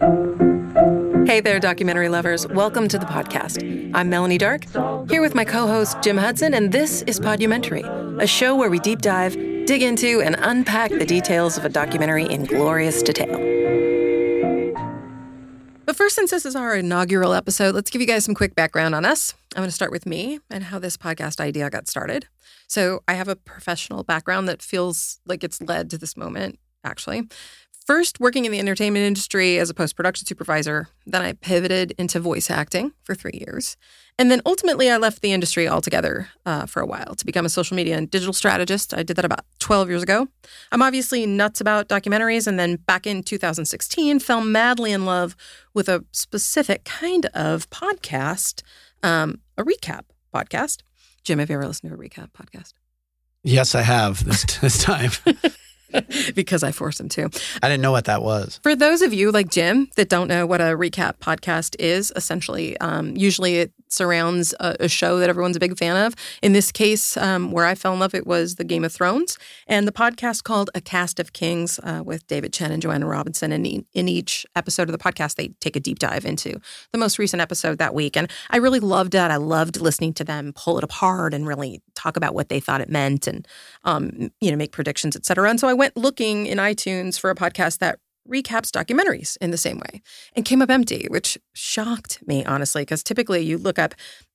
Hey there, documentary lovers. Welcome to the podcast. I'm Melanee Dark, here with my co host, Jim Hudson, and this is Podumentary, a show where we deep dive, dig into, and unpack the details of a documentary in glorious detail. But first, since this is our inaugural episode, let's give you guys some quick background on us. I'm going to start with me and how this podcast idea got started. So, I have a professional background that feels like it's led to this moment, actually. First, working in the entertainment industry as a post production supervisor, then I pivoted into voice acting for three years. And then ultimately, I left the industry altogether uh, for a while to become a social media and digital strategist. I did that about 12 years ago. I'm obviously nuts about documentaries. And then back in 2016, fell madly in love with a specific kind of podcast, um, a recap podcast. Jim, have you ever listened to a recap podcast? Yes, I have this, this time. because I forced him to. I didn't know what that was. For those of you like Jim that don't know what a recap podcast is, essentially, um, usually it surrounds a, a, show that everyone's a big fan of. In this case, um, where I fell in love, it was the Game of Thrones, and the podcast called A Cast of Kings uh, with David Chen and Joanna Robinson. And in, each episode of the podcast, they take a deep dive into the most recent episode that week. And I really loved that. I loved listening to them pull it apart and really talk about what they thought it meant and, um, you know, make predictions, et cetera. And so I went looking in iTunes for a podcast that recaps documentaries in the same way and came up empty, which shocked me, honestly, because typically you look up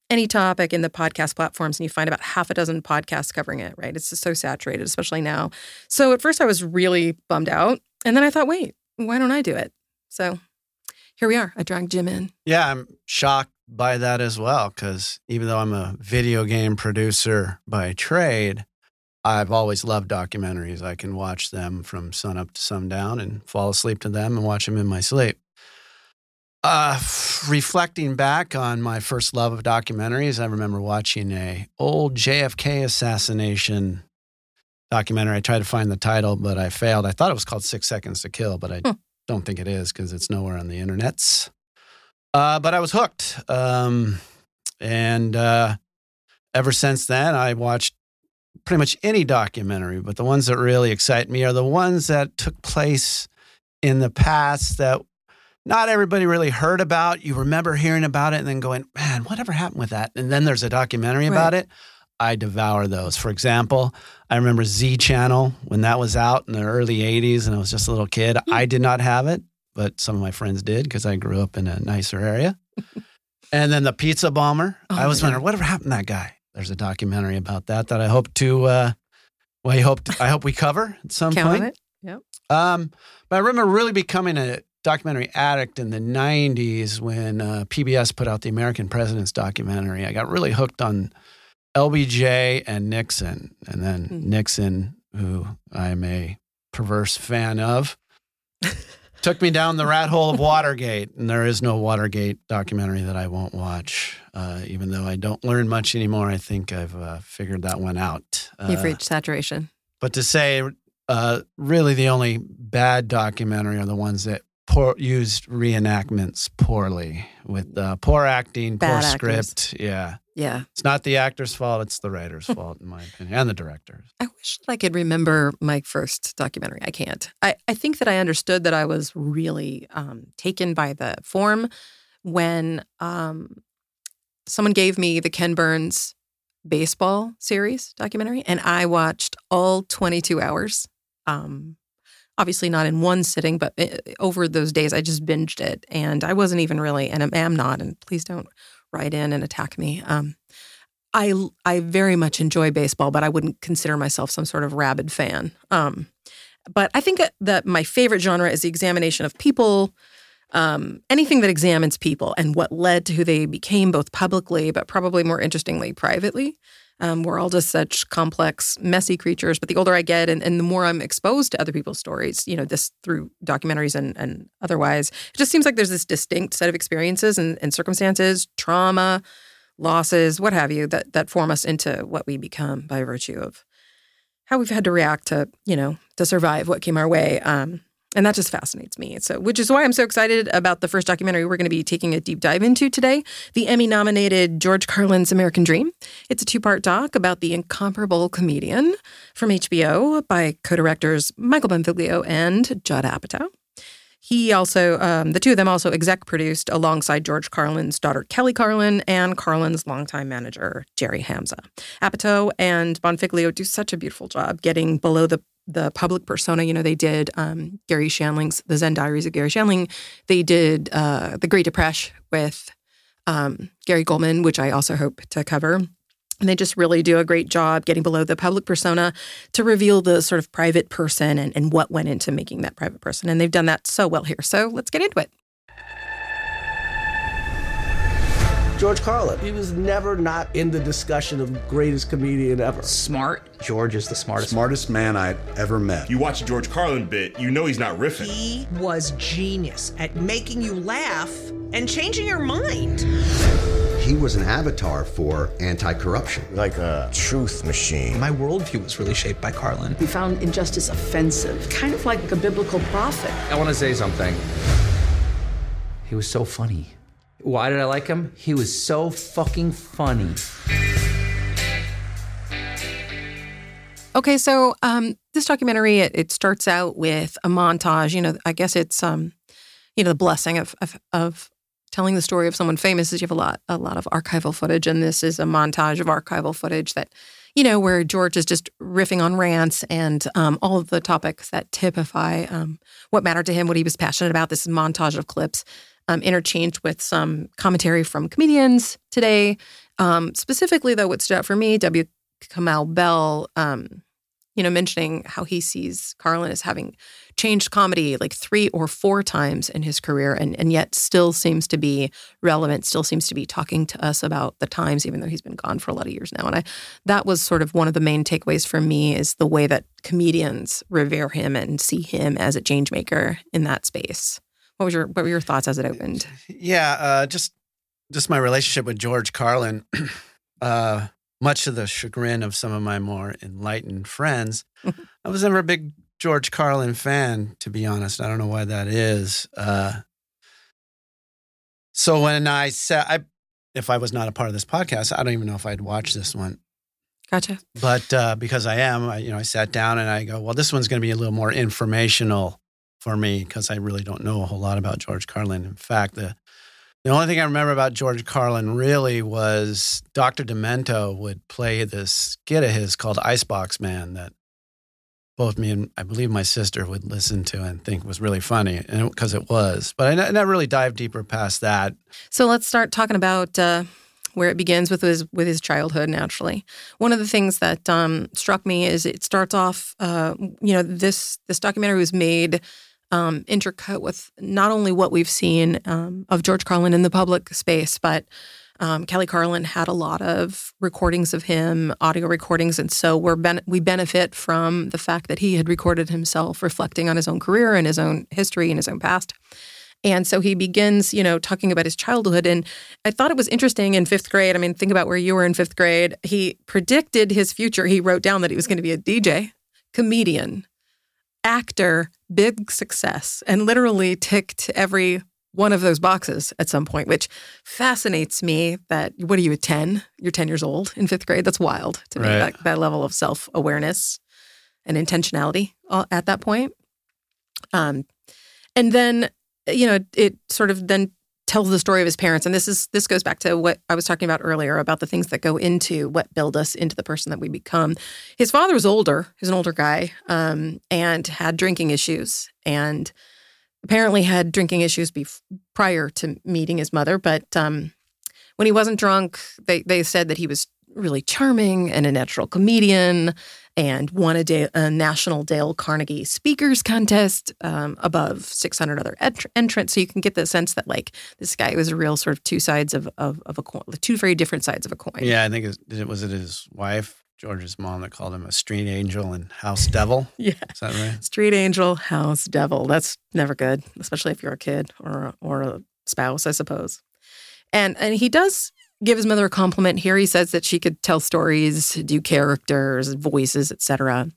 any topic in the podcast platforms and you find about half a dozen podcasts covering it, right? It's just so saturated, especially now. So at first I was really bummed out. And then I thought, wait, why don't I do it? So here we are. I dragged Jim in. Yeah, I'm shocked by that as well, because even though I'm a video game producer by trade, I've always loved documentaries. I can watch them from sun up to sundown and fall asleep to them and watch them in my sleep. Uh, reflecting back on my first love of documentaries, I remember watching a old JFK assassination documentary. I tried to find the title, but I failed. I thought it was called Six Seconds to Kill, but I hmm. don't think it is because it's nowhere on the internets. Uh, but I was hooked. Um, and uh, ever since then, I watched pretty much any documentary, but the ones that really excite me are the ones that took place in the past that not everybody really heard about. You remember hearing about it and then going, man, whatever happened with that? And then there's a documentary right. about it. I devour those. For example, I remember Z Channel when that was out in the early 80s and I was just a little kid. Mm-hmm. I did not have it, but some of my friends did because I grew up in a nicer area. and then the Pizza Bomber. Oh, I was wondering, whatever happened to that guy? There's a documentary about that that I hope to. Uh, well, I hope I hope we cover at some Count point. On it. Yep. Um, but I remember really becoming a documentary addict in the 90s when uh, PBS put out the American Presidents documentary. I got really hooked on LBJ and Nixon, and then mm-hmm. Nixon, who I'm a perverse fan of. took me down the rat hole of Watergate, and there is no Watergate documentary that I won't watch. Uh, even though I don't learn much anymore, I think I've uh, figured that one out. Uh, You've reached saturation. But to say, uh, really, the only bad documentary are the ones that poor, used reenactments poorly with uh, poor acting, bad poor actors. script. Yeah. Yeah. It's not the actor's fault, it's the writer's fault, in my opinion, and the director's. I wish I could remember my first documentary. I can't. I, I think that I understood that I was really um, taken by the form when um, someone gave me the Ken Burns baseball series documentary, and I watched all 22 hours. Um, obviously not in one sitting, but eh, over those days, I just binged it, and I wasn't even really, and I am not, and please don't write in and attack me. Um, I I very much enjoy baseball, but I wouldn't consider myself some sort of rabid fan. Um, but I think that my favorite genre is the examination of people, um, anything that examines people and what led to who they became, both publicly, but probably more interestingly, privately. Um, we're all just such complex, messy creatures. But the older I get and, and the more I'm exposed to other people's stories, you know, this through documentaries and, and otherwise, it just seems like there's this distinct set of experiences and, and circumstances, trauma, losses, what have you, that that form us into what we become by virtue of how we've had to react to, you know, to survive what came our way. Um, and that just fascinates me. So, which is why I'm so excited about the first documentary we're going to be taking a deep dive into today the Emmy nominated George Carlin's American Dream. It's a two part doc about the incomparable comedian from HBO by co directors Michael Bonfiglio and Judd Apatow. he also, um, the two of them also exec produced alongside George Carlin's daughter Kelly Carlin and Carlin's longtime manager Jerry Hamza. Apatow and Bonfiglio do such a beautiful job getting below the the public persona. You know, they did um, Garry Shandling's The Zen Diaries of Garry Shandling. They did uh, The Great Depression with um, Gary Gulman, which I also hope to cover. And they just really do a great job getting below the public persona to reveal the sort of private person and, and what went into making that private person. And they've done that so well here. So let's get into it. George Carlin. He was never not in the discussion of greatest comedian ever. Smart. George is the smartest. Smartest man I'd ever met. You watch a George Carlin bit, you know he's not riffing. He was genius at making you laugh and changing your mind. He was an avatar for anti corruption. Like a truth machine. My worldview was really shaped by Carlin. He found injustice offensive, kind of like a biblical prophet. I want to say something. He was so funny. Why did I like him? He was so fucking funny. Okay, so um, this documentary it, it, starts out with a montage. You know, I guess it's um, you know the blessing of, of, of telling the story of someone famous is you have a lot a lot of archival footage, and this is a montage of archival footage that you know where George is just riffing on rants and um, all of the topics that typify um, what mattered to him, what he was passionate about. This montage of clips um, interchanged with some commentary from comedians today. Um, specifically, though, what stood out for me, W. Kamau Bell, um, you know, mentioning how he sees Carlin as having changed comedy like three or four times in his career, and and yet still seems to be relevant, still seems to be talking to us about the times, even though he's been gone for a lot of years now. And I, that was sort of one of the main takeaways for me is the way that comedians revere him and see him as a change maker in that space. What was your what were your thoughts as it opened? Yeah, uh, just just my relationship with George Carlin. uh, much to the chagrin of some of my more enlightened friends, I was never a big George Carlin fan, to be honest. I don't know why that is. Uh, so when I said, I, if I was not a part of this podcast, I don't even know if I'd watch this one. Gotcha. But uh, because I am, I, you know, I sat down and I go, well, this one's going to be a little more informational for me because I really don't know a whole lot about George Carlin. In fact, the the only thing I remember about George Carlin really was Dr. Demento would play this skit of his called Icebox Man that both me and I believe my sister would listen to and think was really funny, because it, it, was. But I, never really dived deeper past that. So let's start talking about uh, where it begins with his with his childhood. Naturally, one of the things that um, struck me is it starts off. Uh, you know, this this documentary was made um, intercut with not only what we've seen um, of George Carlin in the public space, but um, Kelly Carlin had a lot of recordings of him, audio recordings, and so we're ben- we benefit from the fact that he had recorded himself, reflecting on his own career and his own history and his own past. And so he begins, you know, talking about his childhood. And I thought it was interesting in fifth grade. I mean, think about where you were in fifth grade. He predicted his future. He wrote down that he was going to be a DJ, comedian, actor, big success, and literally ticked every one of those boxes at some point, which fascinates me that what are you at 10? You're 10 years old in fifth grade. That's wild to right. me, that, that level of self awareness and intentionality at that point. Um, and then, you know, it sort of then tells the story of his parents. And this is this goes back to what I was talking about earlier about the things that go into what build us into the person that we become. His father was older, he's an older guy, um, and had drinking issues and apparently had drinking issues bef- prior to meeting his mother, but um, when he wasn't drunk, they they said that he was really charming and a natural comedian and won a, day, a national Dale Carnegie Speakers Contest um, above 600 other ent- entrants. So you can get the sense that like this guy was a real sort of two sides of, of, of a coin, two very different sides of a coin. Yeah, I think it was it his wife, George's mom, that called him a street angel and house devil. yeah, is that right? Street angel, house devil. That's never good, especially if you're a kid or or a spouse, I suppose. And and he does give his mother a compliment here. He says that she could tell stories, do characters, voices, etc.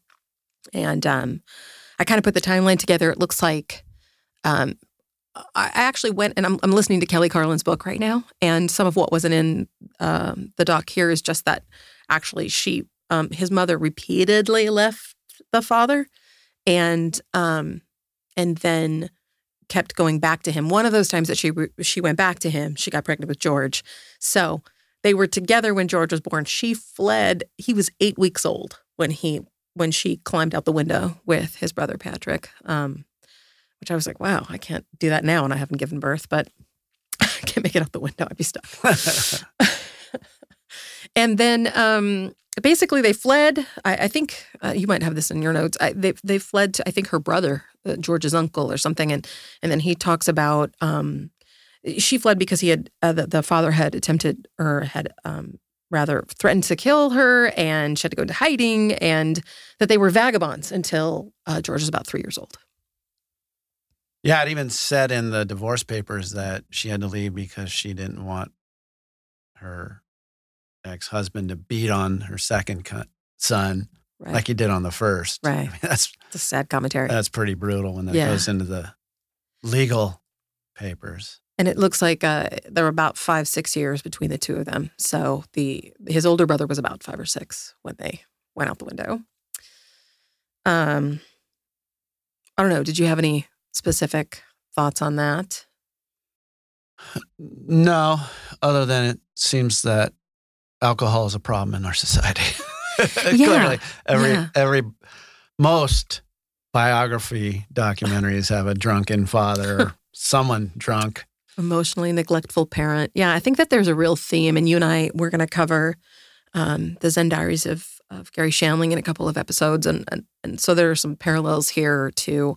And um, I kind of put the timeline together. It looks like um, I actually went and I'm, I'm, listening to Kelly Carlin's book right now, and some of what wasn't in um, the doc here is just that actually she um, his mother repeatedly left the father, and um, and then kept going back to him. One of those times that she she went back to him, she got pregnant with George. So they were together when George was born. She fled. He was eight weeks old when he when she climbed out the window with his brother Patrick. Um, which I was like, wow, I can't do that now, and I haven't given birth, but I can't make it out the window. I'd be stuck. and then um, basically they fled. I, I think uh, you might have this in your notes. I, they they fled to I think her brother, uh, George's uncle or something, and and then he talks about um, she fled because he had uh, the, the father had attempted or had um, rather threatened to kill her, and she had to go into hiding, and that they were vagabonds until uh, George was about three years old. Yeah, it even said in the divorce papers that she had to leave because she didn't want her ex husband to beat on her second son Right. like he did on the first. I Right. mean, that's It's a sad commentary. that's pretty brutal when that Yeah. goes into the legal papers. And it looks like uh, there were about five, six years between the two of them. So the his older brother was about five or six when they went out the window. Um, I don't know. Did you have any specific thoughts on that? No, other than it seems that alcohol is a problem in our society. Yeah, Clearly, every yeah. every most biography documentaries have a drunken father or someone drunk. Emotionally neglectful parent. Yeah, I think that there's a real theme, and you and I we're going to cover um, the Zen Diaries of of Garry Shandling in a couple of episodes, and, and and so there are some parallels here to,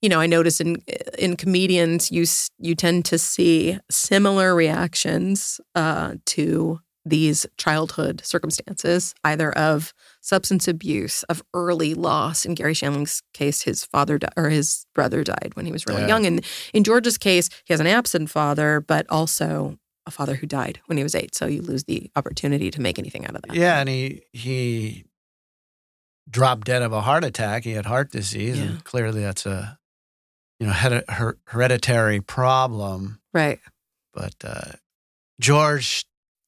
you know, I notice in in comedians you you tend to see similar reactions uh, to these childhood circumstances, either of substance abuse, of early loss. In Garry Shandling's case, his father di- or his brother died when he was really Yeah. young, and in George's case, he has an absent father, but also a father who died when he was eight. So you lose the opportunity to make anything out of that. Yeah, and he he dropped dead of a heart attack. He had heart disease, Yeah. and clearly that's a you know hered- her- hereditary problem. Right. But uh, George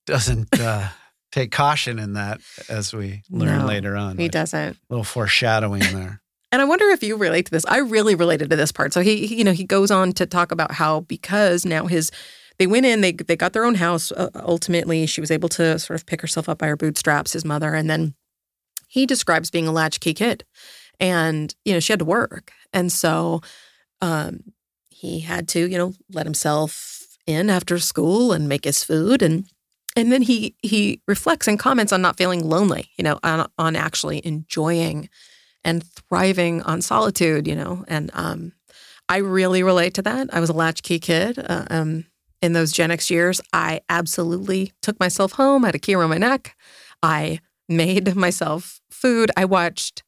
doesn't uh, take caution in that, as we learn No, later on. He Like, doesn't. A little foreshadowing there. And I wonder if you relate to this. I really related to this part. So he, he- you know, he goes on to talk about how because now his they went in, they they got their own house. Uh, ultimately, she was able to sort of pick herself up by her bootstraps. His mother, and then he describes being a latchkey kid, and you know she had to work, and so um, he had to you know let himself in after school and make his food and. And then he he reflects and comments on not feeling lonely, you know, on, on actually enjoying and thriving on solitude, you know. And um, I really relate to that. I was a latchkey kid uh, um, in those Gen X years. I absolutely took myself home. I had a key around my neck. I made myself food. I watched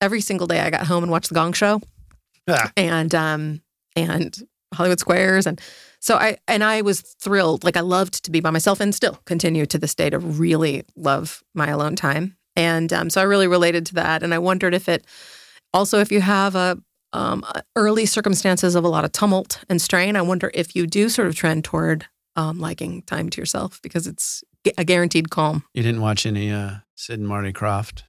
every single day. I got home and watched the Gong Show Ah, and um, and Hollywood Squares, and so I and I was thrilled. Like I loved to be by myself, and still continue to this day to really love my alone time. And um, so I really related to that, and I wondered if it also if you have a um, early circumstances of a lot of tumult and strain. I wonder if you do sort of trend toward um, liking time to yourself because it's a guaranteed calm. you didn't watch any uh, Sid and Marty Krofft,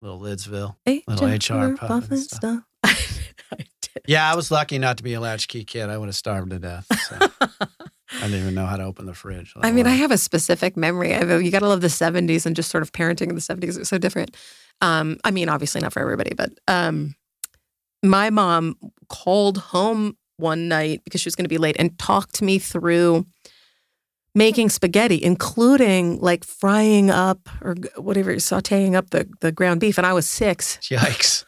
Little Lidsville. Hey, Little HR puff and Buffett stuff. I. Yeah, I was lucky not to be a latchkey kid. I would have starved to death. So. I didn't even know how to open the fridge. I mean, I have a specific memory. I you got to love the '70s and just sort of parenting in the '70s. It was so different. Um, I mean, obviously not for everybody, but um, my mom called home one night because she was going to be late and talked me through making spaghetti, including like frying up or whatever, sautéing up the the ground beef. And I was six, Yikes.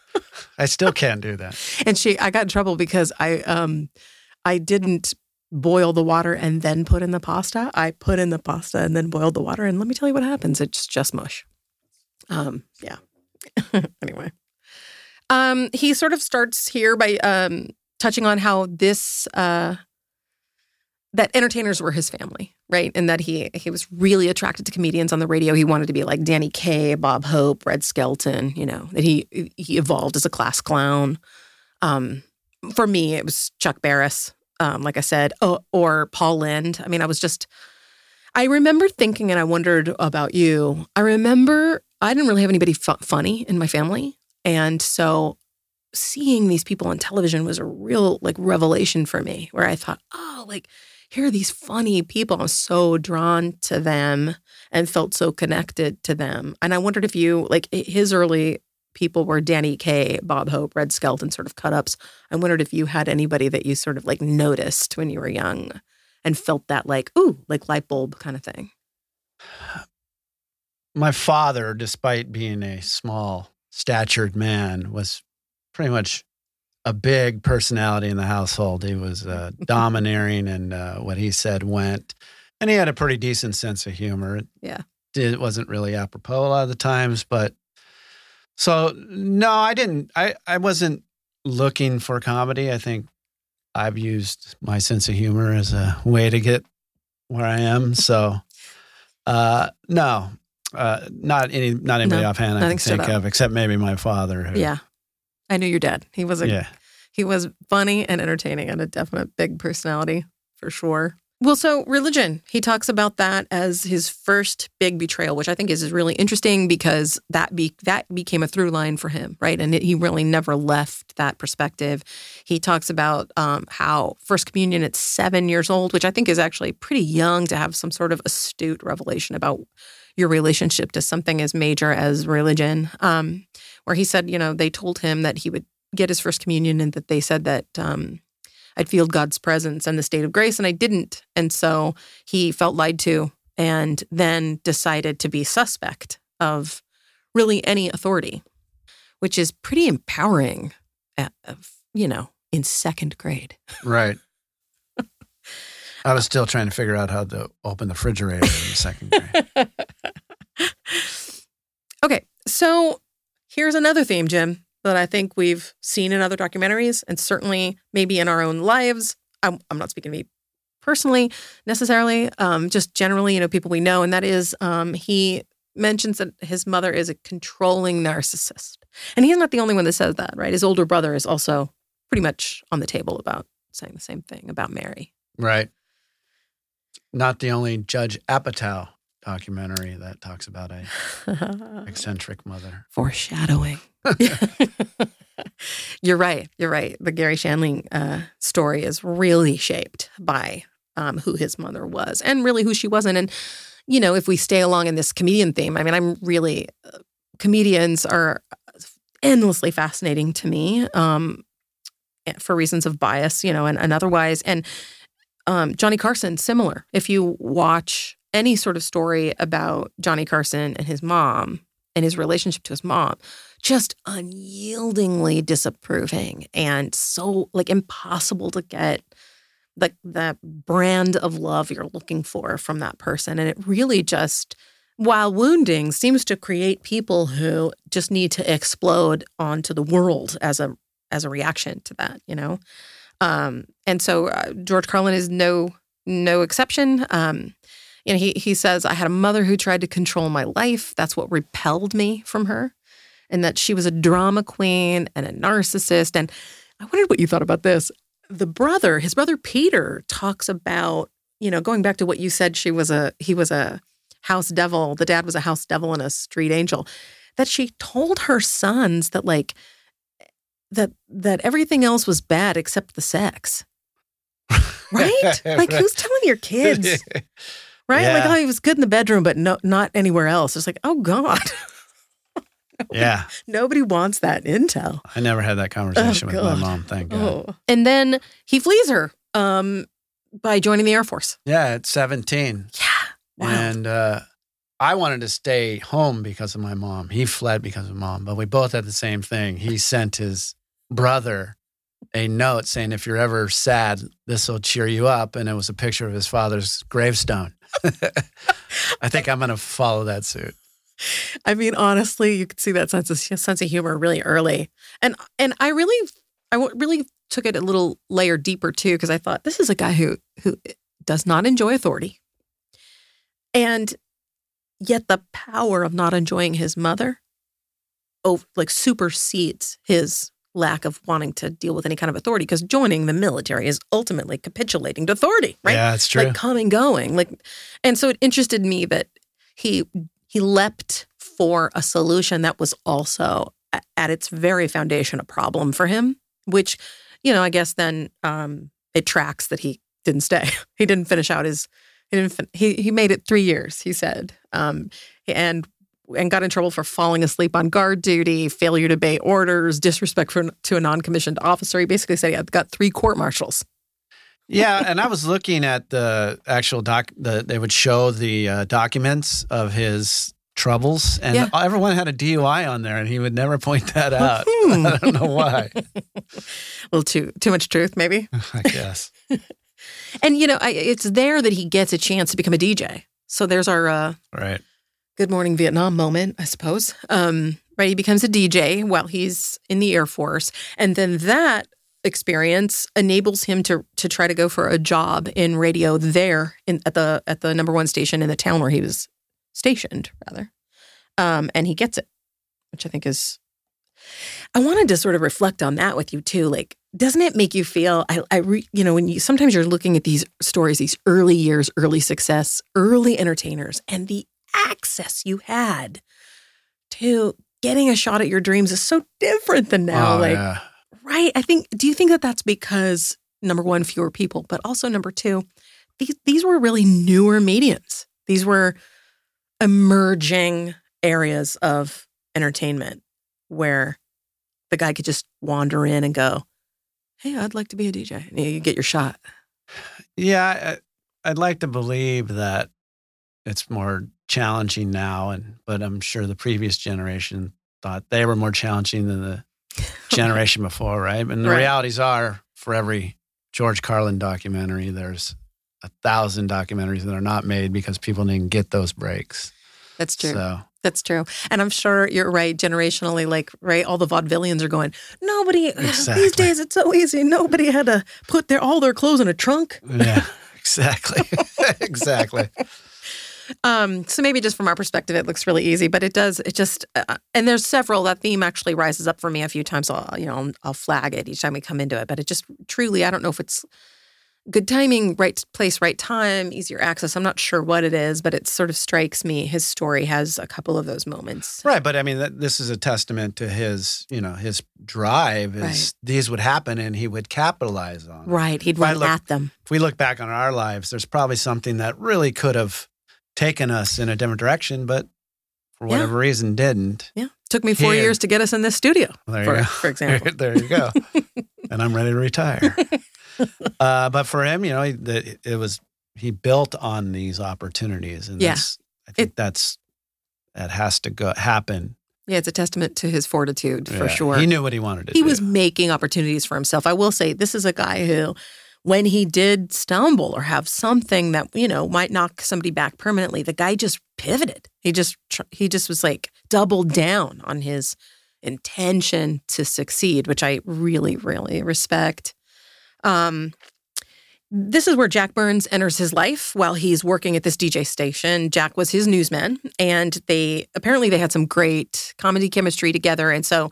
I still can't do that. and she I got in trouble because I um I didn't boil the water and then put in the pasta. I put in the pasta and then boiled the water and let me tell you what happens. It's just mush. Um yeah. anyway. Um he sort of starts here by um touching on how this uh that entertainers were his family, right? And that he he was really attracted to comedians on the radio. He wanted to be like Danny Kaye, Bob Hope, Red Skelton, you know, that he he evolved as a class clown. Um, for me, it was Chuck Barris, um, like I said, or, or Paul Lynde. I mean, I was just, I remember thinking, and I wondered about you. I remember I didn't really have anybody fu- funny in my family. And so seeing these people on television was a real like revelation for me where I thought, oh, like here are these funny people. I'm so drawn to them and felt so connected to them. And I wondered if you like his early people were Danny Kaye, Bob Hope, Red Skelton sort of cut ups. I wondered if you had anybody that you sort of like noticed when you were young and felt that like, ooh, like light bulb kind of thing. My father, despite being a small statured man, was pretty much a big personality in the household. He was uh, domineering, and uh, what he said went. And he had a pretty decent sense of humor. Yeah. it wasn't really apropos a lot of the times, but so no, I didn't. I I wasn't looking for comedy. I think I've used my sense of humor as a way to get where I am. So uh, no, uh, not any, not anybody No, offhand I can think of, except maybe my father. Who, Yeah. I knew your dad. He was a yeah. he was funny and entertaining and a definite big personality for sure. Well, so religion, he talks about that as his first big betrayal, which I think is really interesting because that be that became a through line for him, right? And it, he really never left that perspective. He talks about um, how first communion at seven years old, which I think is actually pretty young to have some sort of astute revelation about your relationship to something as major as religion. Um, where he said, you know, they told him that he would get his first communion and that they said that um, I'd feel God's presence and the state of grace, and I didn't. And so he felt lied to and then decided to be suspect of really any authority, which is pretty empowering, at, of, you know, in second grade. Right. I was still trying to figure out how to open the refrigerator in the second grade. Okay, so here's another theme, Jim, that I think we've seen in other documentaries and certainly maybe in our own lives. I'm, I'm not speaking to me personally necessarily, um, just generally, you know, people we know, and that is um, he mentions that his mother is a controlling narcissist. And he's not the only one that says that, right? His older brother is also pretty much on the table about saying the same thing about Mary. Right. Not the only Judd Apatow documentary that talks about a eccentric mother. Foreshadowing. you're right. You're right. The Garry Shandling uh, story is really shaped by um, who his mother was and really who she wasn't. And, you know, if we stay along in this comedian theme, I mean, I'm really, uh, comedians are endlessly fascinating to me um, for reasons of bias, you know, and, and otherwise. And um, Johnny Carson, similar. If you watch any sort of story about Johnny Carson and his mom and his relationship to his mom, just unyieldingly disapproving and so like impossible to get like the brand of love you're looking for from that person. And it really just while wounding seems to create people who just need to explode onto the world as a as a reaction to that, you know. Um, and so uh, George Carlin is no no exception. Um, you know, he he says I had a mother who tried to control my life. That's what repelled me from her, and that she was a drama queen and a narcissist. And I wondered what you thought about this. The brother, his brother Peter, talks about you know going back to what you said. She was a he was a house devil. The dad was a house devil and a street angel. That she told her sons that like that that everything else was bad except the sex. Right? like who's telling your kids? Right? Like, oh, he was good in the bedroom, but no, not anywhere else. It's like, oh God, yeah. nobody wants that intel. I never had that conversation with my mom, thank God. Oh. And then he flees her um, by joining the Air Force. Yeah, at 17. Yeah. Wow. And uh, I wanted to stay home because of my mom. He fled because of mom, but we both had the same thing. He sent his brother a note saying, if you're ever sad, this will cheer you up. And it was a picture of his father's gravestone. I think I'm going to follow that suit. I mean, honestly, you could see that sense of sense of humor really early, and and I really, I really took it a little layer deeper too because I thought this is a guy who who does not enjoy authority, and yet the power of not enjoying his mother, oh, like supersedes his lack of wanting to deal with any kind of authority because joining the military is ultimately capitulating to authority, right? Yeah, it's true. like coming going like and so it interested me that he he leapt for a solution that was also at its very foundation a problem for him, which, you know, I guess then um, it tracks that he didn't stay. he didn't finish out his. He didn't. fin- He he made it three years. He said, um, and and got in trouble for falling asleep on guard duty, failure to obey orders, disrespect for, to a non-commissioned officer. He basically said he had got three court martials. Yeah, and I was looking at the actual doc. The, they would show the uh, documents of his troubles, and Yeah. everyone had a DUI on there, and he would never point that out. Hmm. I don't know why. A little too too much truth, maybe. I guess. And you know, I, it's there that he gets a chance to become a DJ. So there's our uh, Right. Good Morning Vietnam moment, I suppose. Um, right, he becomes a DJ while he's in the Air Force, and then that experience enables him to to try to go for a job in radio there in at the at the number one station in the town where he was stationed, rather. Um, and he gets it, which I think is. I wanted to sort of reflect on that with you too. Like, doesn't it make you feel? I, I re, you know, when you sometimes you're looking at these stories, these early years, early success, early entertainers, and the access you had to getting a shot at your dreams is so different than now. Oh, like, yeah. right? I think. Do you think that that's because number one, fewer people, but also number two, these these were really newer mediums. These were emerging areas of entertainment where the guy could just wander in and go, "Hey, I'd like to be a DJ." And you get your shot. Yeah, I'd like to believe that it's more challenging now, and but I'm sure the previous generation thought they were more challenging than the generation before, right? And the Right. realities are, for every George Carlin documentary, there's a thousand documentaries that are not made because people didn't get those breaks. That's true. So That's true. And I'm sure you're right. Generationally, like, right, all the vaudevillians are going, nobody, Exactly. these days it's so easy. Nobody had to put their all their clothes in a trunk. yeah, exactly, exactly. Um, so maybe just from our perspective, it looks really easy, but it does. It just uh, and there's several. That theme actually rises up for me a few times. So I'll, you know, I'll, I'll flag it each time we come into it. But it just truly, I don't know if it's good timing, right place, right time, easier access. I'm not sure what it is, but it sort of strikes me. His story has a couple of those moments. Right, but I mean, that, this is a testament to his, you know, his drive. Is Right. these would happen, and he would capitalize on. it. Right, he'd run look- at them. If we look back on our lives, there's probably something that really could have taken us in a different direction, but for Yeah. whatever reason didn't. Yeah, took me four Here. years to get us in this studio. There you for, go. for example. there you go. and I'm ready to retire. uh, but for him, you know, the, it was he built on these opportunities, and Yeah. that's, I think that's that has to go happen Yeah, it's a testament to his fortitude for Yeah. sure. He knew what he wanted to he do. was making opportunities for himself. I will say this is a guy who when he did stumble or have something that, you know, might knock somebody back permanently, the guy just pivoted. He just he just was like doubled down on his intention to succeed, which I really really respect. Um this is where Jack Burns enters his life while he's working at this DJ station. Jack was his newsman, and they apparently they had some great comedy chemistry together. And so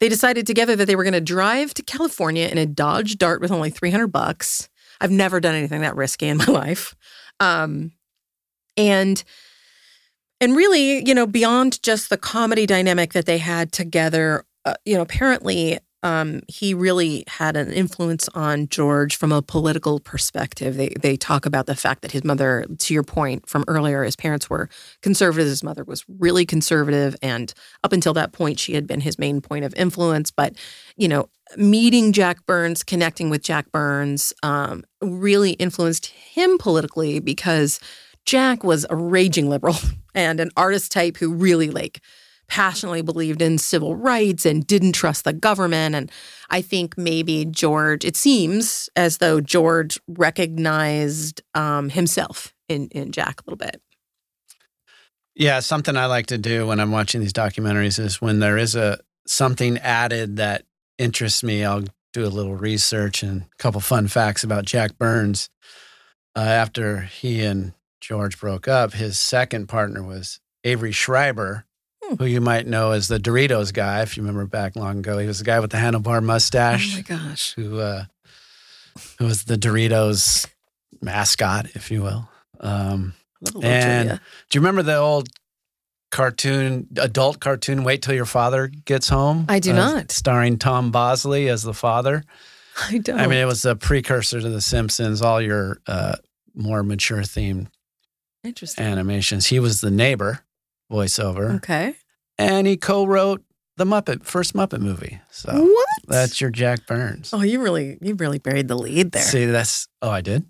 they decided together that they were going to drive to California in a Dodge Dart with only 300 bucks. I've never done anything that risky in my life. Um, and and really, you know, beyond just the comedy dynamic that they had together, uh, you know, apparently um, he really had an influence on George from a political perspective. They they talk about the fact that his mother, to your point from earlier, his parents were conservative. His mother was really conservative, and up until that point, she had been his main point of influence. But you know, meeting Jack Burns, connecting with Jack Burns, um, really influenced him politically because Jack was a raging liberal and an artist type who really like passionately believed in civil rights and didn't trust the government. And I think maybe George, it seems as though George recognized um, himself in, in Jack a little bit. Yeah, something I like to do when I'm watching these documentaries is when there is a something added that interests me, I'll do a little research and a couple fun facts about Jack Burns. Uh, after he and George broke up, his second partner was Avery Schreiber. Who you might know as the Doritos guy. If you remember back long ago, he was the guy with the handlebar mustache Oh my gosh. who uh, who was the Doritos mascot, if you will. Um, and trivia. do you remember the old cartoon, adult cartoon, Wait Till Your Father Gets Home? I do uh, not. Starring Tom Bosley as the father. I don't. I mean, it was a precursor to The Simpsons, all your uh, more mature themed interesting. animations. He was the neighbor voiceover, Okay. and he co wrote the Muppet, first Muppet movie. So What? that's your Jack Burns. Oh, you really, you really buried the lead there. See, that's, oh, I did?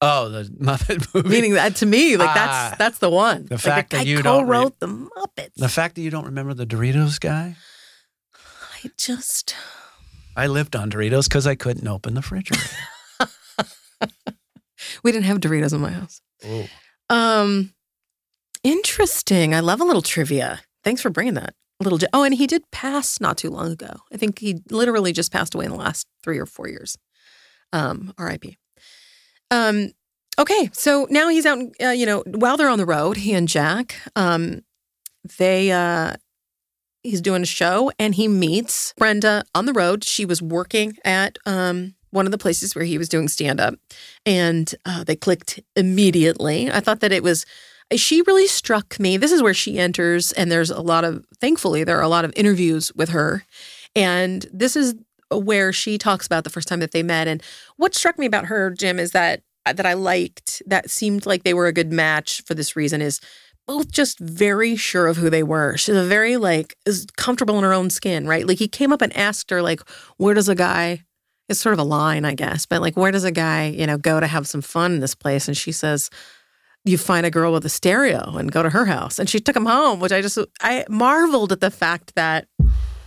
Oh, the Muppet movie. Meaning that to me, like that's that's the one. The fact that guy you don't re- co-wrote the Muppets. the fact that you don't remember the Doritos guy? I just I lived on Doritos because I couldn't open the refrigerator. we didn't have Doritos in my house. oh. Um, interesting. I love a little trivia. Thanks for bringing that. A little. Oh, and he did pass not too long ago. I think he literally just passed away in the last three or four years. Um, R.I.P. Um, okay, so now he's out. Uh, you know, while they're on the road, he and Jack, um, they uh, he's doing a show and he meets Brenda on the road. She was working at um one of the places where he was doing stand up and uh, they clicked immediately. I thought that it was, she really struck me. This is where she enters, and there's a lot of, thankfully, there are a lot of interviews with her. And this is where she talks about the first time that they met. And what struck me about her, Jim, is that that I liked, that seemed like they were a good match for this reason is both just very sure of who they were. She's a very like is comfortable in her own skin, right? Like he came up and asked her like, where does a guy it's sort of a line, I guess, but like, where does a guy, you know, go to have some fun in this place? And she says, you find a girl with a stereo and go to her house. And she took him home, which I just, I marveled at the fact that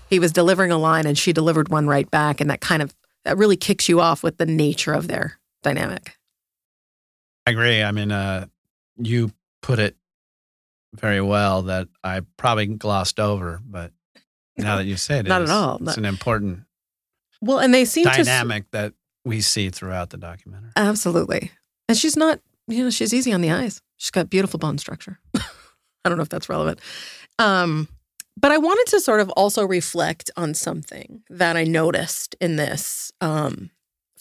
he was delivering a line and she delivered one right back. And that kind of, that really kicks you off with the nature of their dynamic. I agree. I mean, uh, you put it very well that I probably glossed over, but now that you say it, Not at all. It's an important Well, and they seem to, dynamic that we see throughout the documentary. absolutely. And she's not, you know, she's easy on the eyes. She's got beautiful bone structure. I don't know if that's relevant. Um, but I wanted to sort of also reflect on something that I noticed in this um,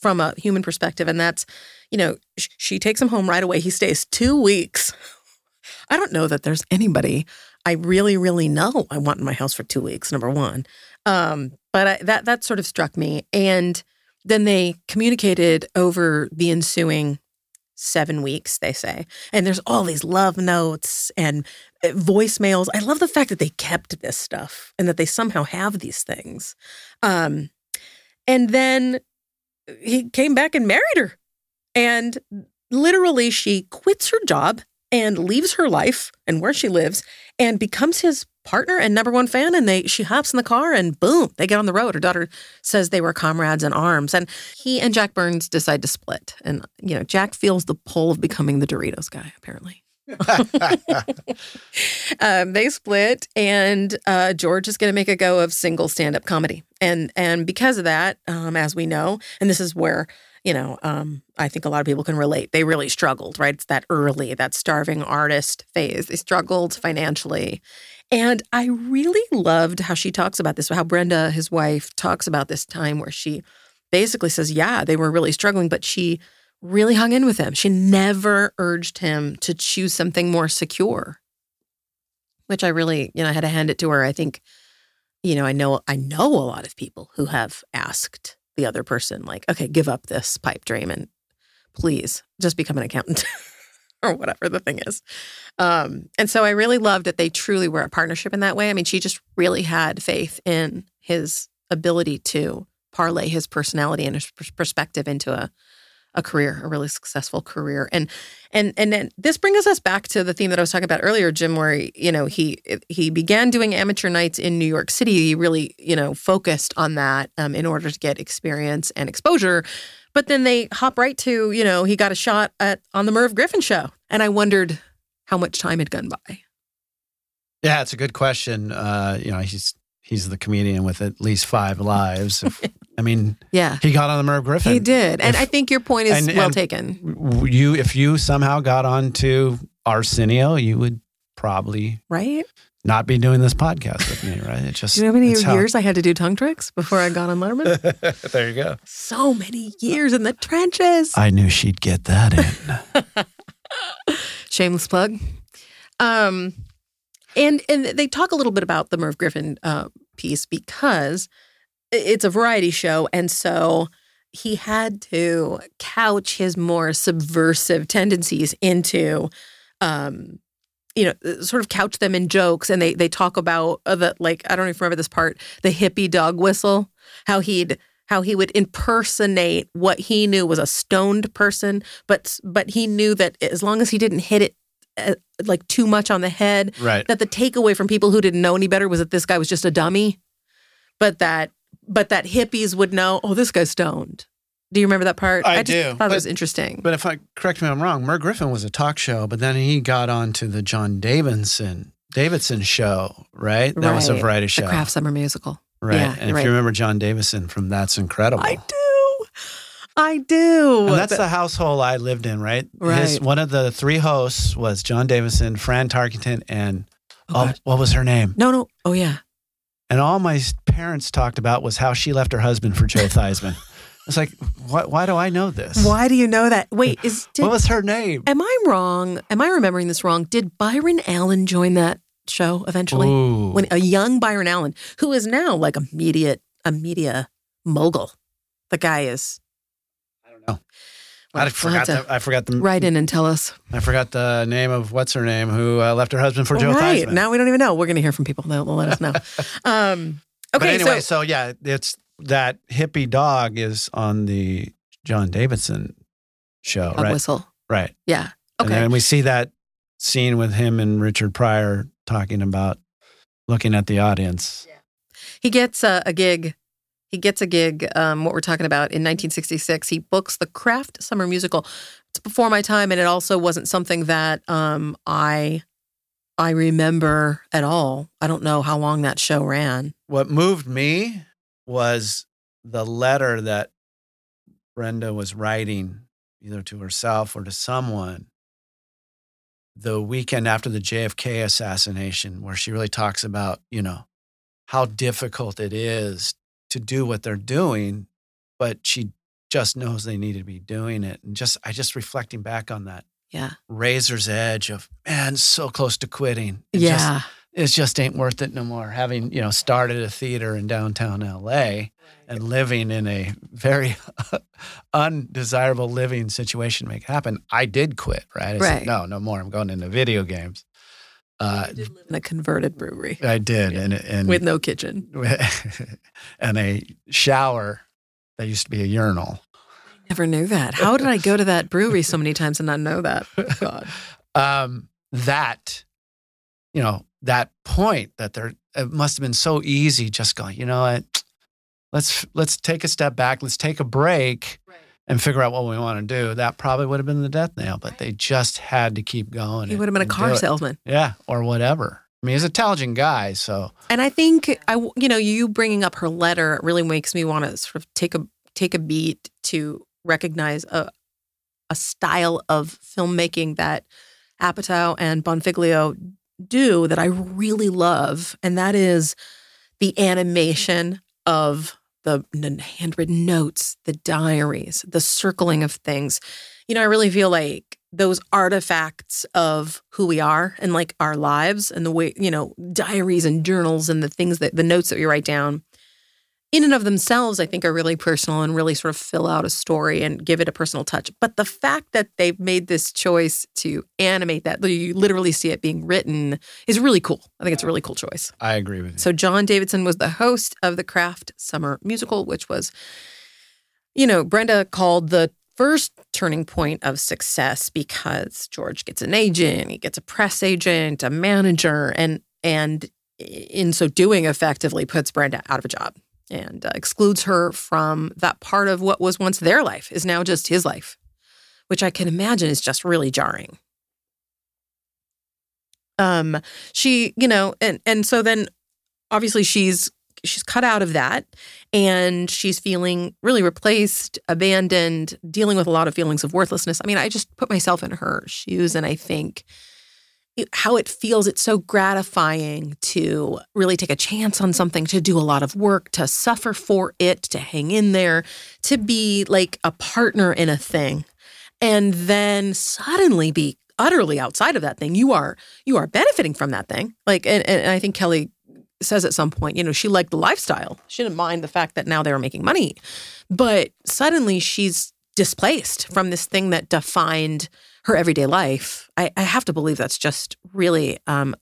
from a human perspective. And that's, you know, sh- she takes him home right away. He stays two weeks. I don't know that there's anybody I really, really know I want in my house for two weeks, number one. Um, but I, that, that sort of struck me. And then they communicated over the ensuing seven weeks, they say. And there's all these love notes and uh, voicemails. I love the fact that they kept this stuff and that they somehow have these things. Um, and then he came back and married her. And literally, she quits her job and leaves her life and where she lives and becomes his partner and number one fan and they she hops in the car and boom they get on the road. Her daughter says they were comrades in arms and he and jack burns decide to split. And you know jack feels the pull of becoming the doritos guy apparently. Um, they split and uh, george is going to make a go of single stand-up comedy. And and because of that um, as we know and this is where you know um, i think a lot of people can relate they really struggled right? It's that early that starving artist phase. They struggled financially and I really loved how she talks about this, how Brenda, his wife, talks about this time where she basically says, yeah, they were really struggling, but she really hung in with him. She never urged him to choose something more secure, which I really, you know, I had to hand it to her. I think, you know, I know, I know a lot of people who have asked the other person, like, okay, give up this pipe dream and please just become an accountant. or whatever the thing is. Um, and so I really loved that they truly were a partnership in that way. I mean, she just really had faith in his ability to parlay his personality and his pers- perspective into a a career, a really successful career. And and and then this brings us back to the theme that I was talking about earlier, Jim, where he, you know he he began doing amateur nights in New York City. He really you know focused on that um, in order to get experience and exposure. But then they hop right to, you know, he got a shot at on the Merv Griffin show. And I wondered how much time had gone by. Yeah, it's a good question. Uh, you know, he's he's the comedian with at least five lives. I mean, Yeah. he got on the Merv Griffin. He did. And If- I think your point is and- well and- taken. you if you somehow got onto Arsenio, you would probably Right? Not be doing this podcast with me, right? It just Do you know how many it's how- years I had to do tongue tricks before I got on Letterman? there you go. so many years in the trenches. I knew she'd get that in. Shameless plug. Um, And and they talk a little bit about the Merv Griffin uh, piece because it's a variety show, and so he had to couch his more subversive tendencies into, um, you know, sort of couch them in jokes. And they they talk about uh, the like I don't even remember this part, the hippie dog whistle, how he'd how he would impersonate what he knew was a stoned person, but but he knew that as long as he didn't hit it uh, like too much on the head, Right. that the takeaway from people who didn't know any better was that this guy was just a dummy, but that but that hippies would know, oh, this guy's stoned. Do you remember that part? I just do, thought but- it was interesting. But if I correct me, if I'm wrong. Merv Griffin was a talk show, but then he got on to the John Davidson Davidson show, right? That was a variety show, The Kraft Summer Musical. right? Yeah, and if right. you remember John Davidson from That's Incredible, I do. I do. And that's the household I lived in, right? His, Right. one of the three hosts was John Davidson, Fran Tarkenton, and Oh, oh, what was her name? no, no. Oh yeah. And all my parents talked about was how she left her husband for Joe Theismann. It's like, why, why do I know this? Why do you know that? Wait, is did, what was her name? am I wrong? Am I remembering this wrong? Did Byron Allen join that show eventually? Ooh. When a young Byron Allen, who is now like a media a media mogul, the guy is. I don't know. Well, I we'll forgot. The, I forgot the. Write in and tell us. I forgot the name of what's her name who uh, left her husband for Joe right Theismann. now, we don't even know. We're going to hear from people. They'll, they'll let us know. um, but okay, anyway, so so, yeah, it's that hippie dog is on the John Davidson show, dog right? whistle. Right. Yeah. And Okay. then we see that scene with him and Richard Pryor talking about looking at the audience. Yeah. He gets a, a gig. He gets a gig. Um, what we're talking about in 1966, he books the Kraft Summer Musical. It's before my time, and it also wasn't something that um, I I remember at all. I don't know how long that show ran. What moved me was the letter that Brenda was writing either to herself or to someone the weekend after the JFK assassination, where she really talks about, you know, how difficult it is to do what they're doing, but she just knows they need to be doing it. And just, I just reflecting back on that Yeah. razor's edge of, man, so close to quitting. It just- Yeah. It just ain't worth it no more. Having you know started a theater in downtown LA and living in a very undesirable living situation to make happen, I did quit. Right? I Right. said, no, no more. I'm going into video games. Uh, in a converted brewery I did, and and with no kitchen. and a shower that used to be a urinal. Never knew that. How did I go to that brewery so many times and not know that? God. um, that, you know, that point that there, it must have been so easy just going, you know what, let's, let's take a step back, let's take a break and figure out what we want to do. That probably would have been the death nail, but they just had to keep going. He and- would have been a car salesman. Yeah. Or whatever. I mean, he's an intelligent guy. So And I think I, you know, you bringing up her letter really makes me want to sort of take a take a beat to recognize a a style of filmmaking that Apatow and Bonfiglio do that I really love, and that is the animation of the handwritten notes, the diaries, the circling of things. You know, I really feel like those artifacts of who we are and like our lives and the way, you know, diaries and journals and the things that the notes that we write down in and of themselves, I think are really personal and really sort of fill out a story and give it a personal touch. But the fact that they've made this choice to animate that, you literally see it being written, is really cool. I think it's a really cool choice. I agree with you. So John Davidson was the host of the Kraft Summer Musical, which was, you know, Brenda called the first turning point of success because George gets an agent, he gets a press agent, a manager, and and in so doing, effectively puts Brenda out of a job and uh, excludes her from that part of what was once their life is now just his life, which I can imagine is just really jarring. Um, she, you know, and and so then obviously she's she's cut out of that and she's feeling really replaced, abandoned, dealing with a lot of feelings of worthlessness. I mean, I just put myself in her shoes and I think how it feels it's so gratifying to really take a chance on something to do a lot of work to suffer for it to hang in there to be like a partner in a thing and then suddenly be utterly outside of that thing. You are you are benefiting from that thing. Like, and, and I think Kelly says at some point, you know, she liked the lifestyle. She didn't mind the fact that now they were making money, but suddenly she's displaced from this thing that defined her everyday life. I, I have to believe that's just really um,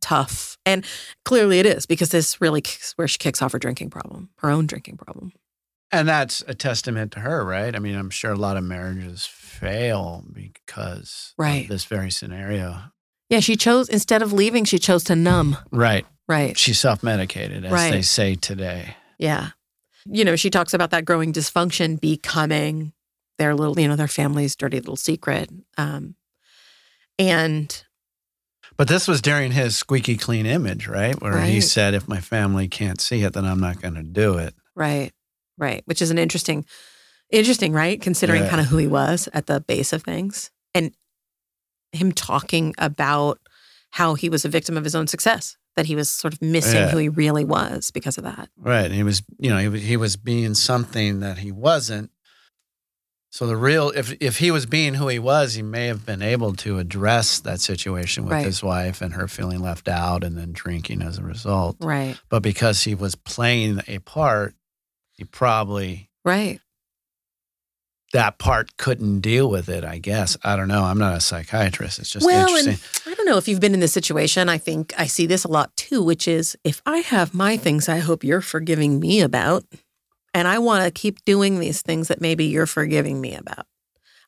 tough, and clearly it is because this really kicks, where she kicks off her drinking problem, her own drinking problem. And that's a testament to her, right? I mean, I'm sure a lot of marriages fail because right. of this very scenario. Yeah, she chose instead of leaving, she chose to numb. Right. Right. She self-medicated, as Right. they say today. Yeah. You know, she talks about that growing dysfunction becoming their little, you know, their family's dirty little secret. Um, and But this was during his squeaky clean image, right? Where he said, if my family can't see it, then I'm not going to do it. right, right, which is an interesting, interesting, right? Considering Yeah. kind of who he was at the base of things and him talking about how he was a victim of his own success, that he was sort of missing Yeah. who he really was because of that. Right. And he was, you know, he was, he was being something that he wasn't. So the real, if if he was being who he was, he may have been able to address that situation with Right. his wife and her feeling left out and then drinking as a result. Right, But because he was playing a part, he probably right. that part couldn't deal with it. I guess I don't know. I'm not a psychiatrist. It's just well, interesting. and I don't know if you've been in this situation. I think I see this a lot too, which is if I have my things I hope you're forgiving me about, and I want to keep doing these things that maybe you're forgiving me about,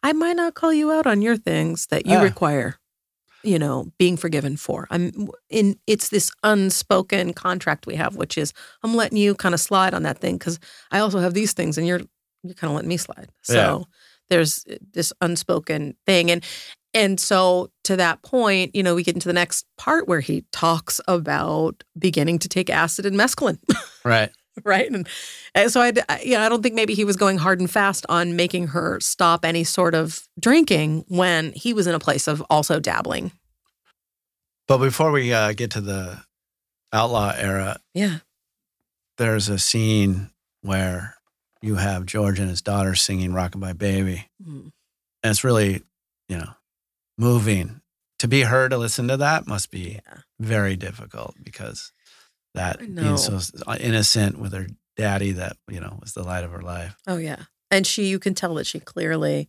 I might not call you out on your things that you Ah. require, you know, being forgiven for. I'm in it's this unspoken contract we have, which is I'm letting you kind of slide on that thing because I also have these things and you're you're kind of letting me slide. So Yeah. there's this unspoken thing. And and so to that point, you know, we get into the next part where he talks about beginning to take acid and mescaline, right. right? And, and so I, I- you know, I don't think maybe he was going hard and fast on making her stop any sort of drinking when he was in a place of also dabbling. But before we uh, get to the outlaw era, Yeah. there's a scene where you have George and his daughter singing Rockabye Baby. Mm. And it's really, you know, moving. To be her to listen to that must be Yeah. very difficult because that being so uh, innocent with her daddy that, you know, was the light of her life. Oh yeah. And she you can tell that she clearly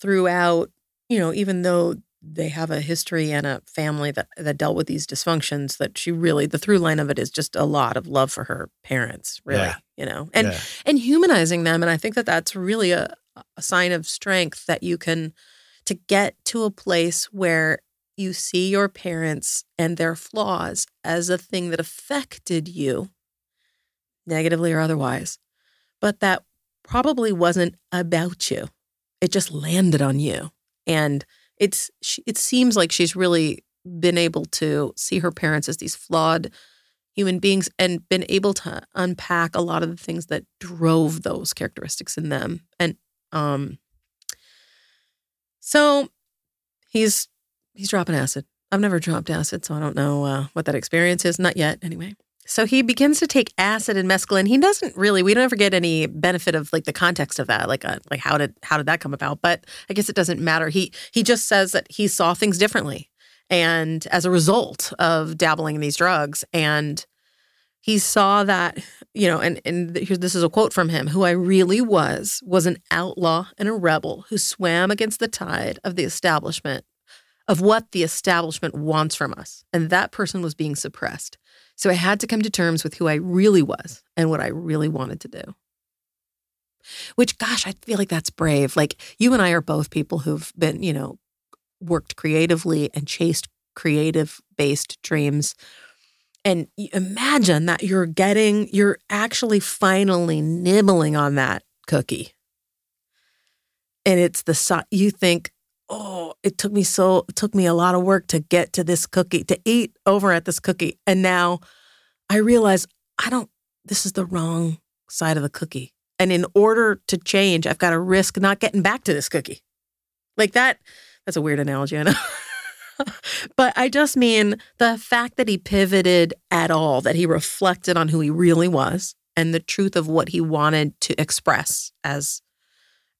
throughout, you know, even though they have a history and a family that that dealt with these dysfunctions that she really the through line of it is just a lot of love for her parents, really, Yeah. you know. And yeah. and humanizing them and I think that that's really a a sign of strength that you can to get to a place where you see your parents and their flaws as a thing that affected you negatively or otherwise but that probably wasn't about you. It just landed on you. And it's it seems like she's really been able to see her parents as these flawed human beings and been able to unpack a lot of the things that drove those characteristics in them. And um so he's he's dropping acid. I've never dropped acid so i don't know uh, what that experience is. Not yet anyway. So he begins to take acid and mescaline. He doesn't really we don't ever get any benefit of like the context of that like uh, like how did how did that come about? But i guess it doesn't matter. He he just says that he saw things differently. And as a result of dabbling in these drugs and he saw that you know and and here this is a quote from him who i really was was an outlaw and a rebel who swam against the tide of the establishment of what the establishment wants from us. And that person was being suppressed. So i had to come to terms with who i really was and what i really wanted to do. Which gosh i feel like that's brave. Like you and i are both people who've been you know worked creatively and chased creative based dreams. And imagine that you're getting you're actually finally nibbling on that cookie. And it's the you think oh it took me so it took me a lot of work to get to this cookie to eat over at this cookie. And now i realize i don't this is the wrong side of the cookie. And in order to change i've got to risk not getting back to this cookie. Like that that's a weird analogy i know. But I just mean the fact that he pivoted at all, that he reflected on who he really was and the truth of what he wanted to express as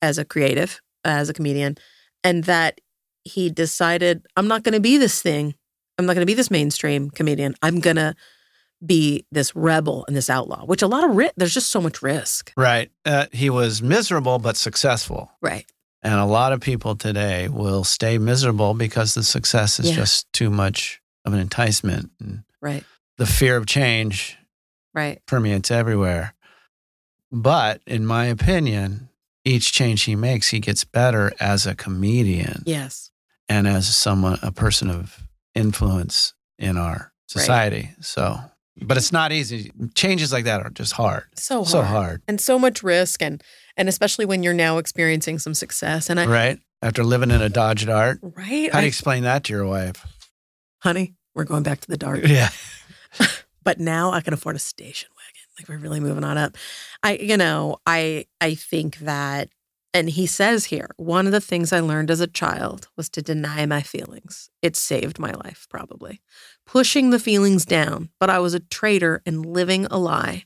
as a creative, as a comedian, and that he decided, I'm not going to be this thing. I'm not going to be this mainstream comedian. I'm going to be this rebel and this outlaw, which a lot of ri- there's just so much risk. Right. Uh, he was miserable but successful. Right. And a lot of people today will stay miserable because the success is Yeah. just too much of an enticement. And Right. the fear of change Right. permeates everywhere. But in my opinion, each change he makes, he gets better as a comedian Yes. and as someone, a person of influence in our society. So, but it's not easy. Changes like that are just hard. So hard. So hard. And so much risk and and especially when you're now experiencing some success. And I Right? After living in a Dodge Dart. right. How do you explain that to your wife? honey, we're going back to the dart. Yeah. but now I can afford a station wagon. Like we're really moving on up. I, you know, I I think that, and he says here, one of the things I learned as a child was to deny my feelings. It saved my life, probably. Pushing the feelings down, but I was a traitor and living a lie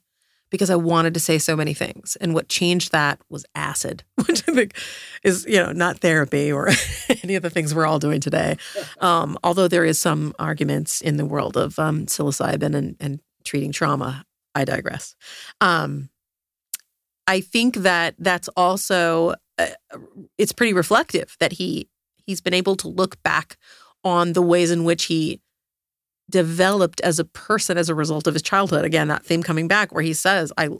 because I wanted to say so many things. And what changed that was acid, which I think is, you know, not therapy or any of the things we're all doing today. Um, although there is some arguments in the world of um, psilocybin and, and treating trauma. I digress. Um, I think that that's also uh, it's pretty reflective that he he's been able to look back on the ways in which he developed as a person as a result of his childhood. Again, that theme coming back where he says, I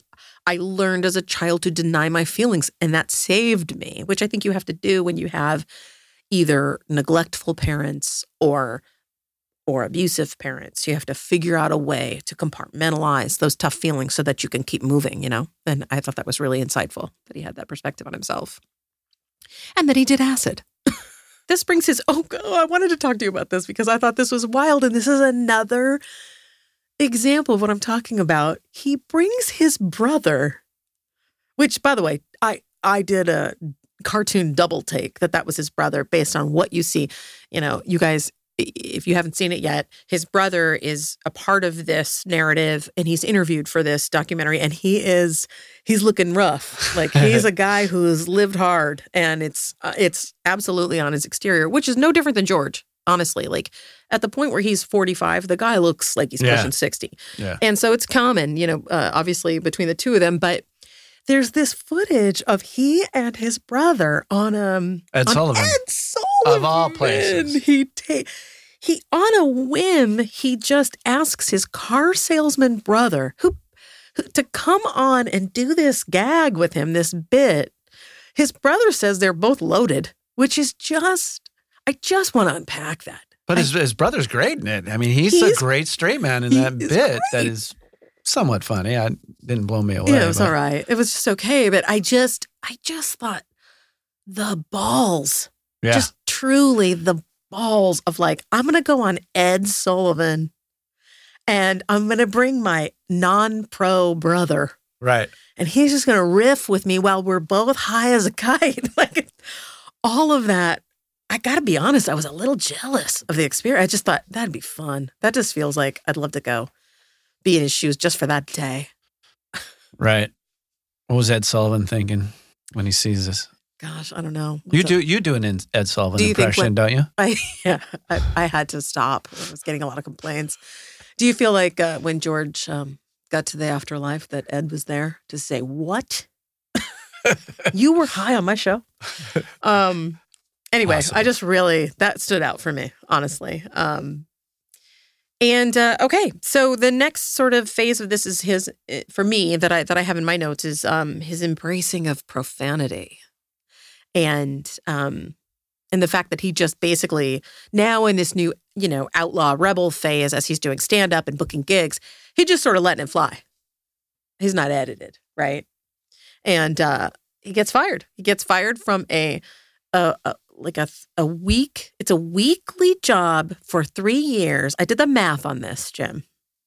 I learned as a child to deny my feelings and that saved me, which I think you have to do when you have either neglectful parents or or abusive parents. You have to figure out a way to compartmentalize those tough feelings so that you can keep moving, you know? And I thought that was really insightful that he had that perspective on himself. And that he did acid. this brings his oh I wanted to talk to you about this because I thought this was wild and this is another example of what I'm talking about. He brings his brother which by the way, I I did a cartoon double take that that was his brother based on what you see. You know, you guys if you haven't seen it yet, his brother is a part of this narrative and he's interviewed for this documentary and he is he's looking rough. Like he's a guy who's lived hard and it's uh, it's absolutely on his exterior, which is no different than George. Honestly, like at the point where he's 45, the guy looks like he's Yeah. pushing 60. Yeah. And so it's common, you know, uh, obviously between the two of them, but there's this footage of he and his brother on um Ed on Sullivan. Ed Sullivan. Of all places. He ta- he on a whim he just asks his car salesman brother who, who to come on and do this gag with him, this bit. His brother says they're both loaded, which is just I just want to unpack that. But his, his brother's great in it. I mean, he's, He's- a great straight man in that bit that great. is somewhat funny. I didn't blow me away. Yeah, it was but- all right. It was just okay, but I just I just thought the balls. Yeah. Just truly the balls of like I'm going to go on Ed Sullivan and I'm going to bring my non-pro brother right. and he's just going to riff with me while we're both high as a kite. like all of that. I got to be honest, I was a little jealous of the experience. I just thought that'd be fun. That just feels like I'd love to go be in his shoes just for that day. Right. What was Ed Sullivan thinking when he sees this? Gosh, I don't know. You What's up? do you do an in- Ed Sullivan Do you impression, when- don't you? I yeah, I, I had to stop. I was getting a lot of complaints. Do you feel like uh, when George um, got to the afterlife that Ed was there to say what? you were high on my show. Um. Anyway, Awesome. I just really that stood out for me, honestly. Um. And uh, okay, so the next sort of phase of this is his eh, for me that I that I have in my notes is um his embracing of profanity, and um and the fact that he just basically now in this new you know outlaw rebel phase as he's doing stand up and booking gigs he just sort of letting it fly. He's not edited right? And uh he gets fired. He gets fired from a a, a like a a week it's a weekly job for 3 years. I did the math on this jim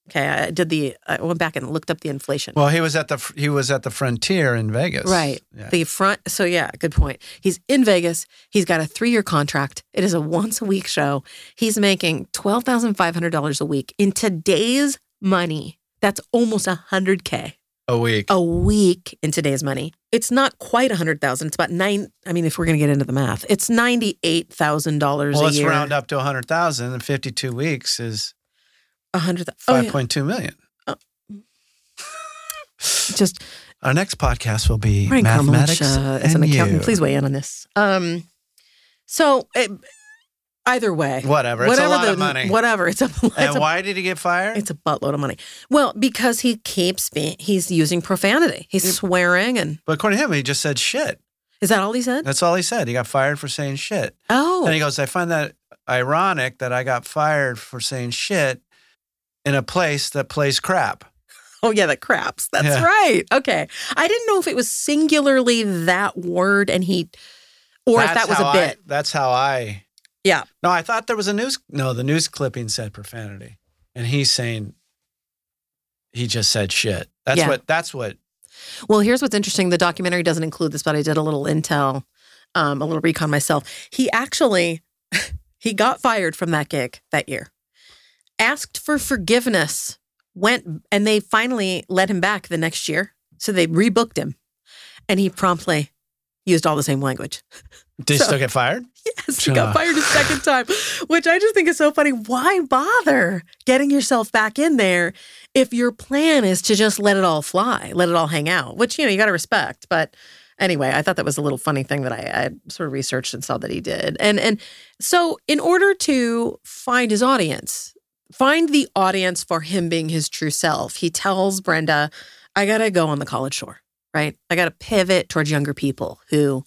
okay i did the i went back and looked up the inflation Well, he was at the he was at the Frontier in Vegas. Right. Yeah. The front. So yeah, good point. He's in Vegas. He's got a three-year contract. It is a once-a-week show. He's making twelve thousand five hundred dollars a week in today's money. That's almost a hundred k. A week. a week in today's money. It's not quite a hundred thousand. It's about nine. I mean, if we're going to get into the math, it's ninety eight thousand dollars Well, a let's round up to a 100,000 and 52 weeks is a hundred. thou- Oh, yeah. 5.2 million. Just Our next podcast will be Brian mathematics uh, as and an accountant, you. please weigh in on this. Um, so it, either way, Whatever. It's a whatever lot the of money. whatever. It's a it's And a, why did he get fired? it's a buttload of money. Well, because he keeps being he's using profanity. He's swearing, and but according to him, he just said shit. is that all he said? That's all he said. He got fired for saying shit. oh, And he goes, I find that ironic that I got fired for saying shit in a place that plays crap. Oh yeah, that craps. That's Yeah. right. Okay. I didn't know if it was singularly that word and he or if that was a a I- bit. that's how I. Yeah. No, I thought there was a news. No, the news clipping said profanity, and he's saying he just said shit. That's Yeah. what. That's what. Well, here's what's interesting. The documentary doesn't include this, but I did a little intel, um, a little recon myself. He actually he got fired from that gig that year. Asked for forgiveness, went and they finally let him back the next year. So they rebooked him. And he promptly used all the same language. Did he still get fired? Yes, he got fired a second time, which I just think is so funny. Why bother getting yourself back in there if your plan is to just let it all fly, let it all hang out, which, you know, you got to respect. But anyway, I thought that was a little funny thing that I, I sort of researched and saw that he did. And, and so, in order to find his audience, find the audience for him being his true self, he tells Brenda, I got to go on the college shore, right? I got to pivot towards younger people who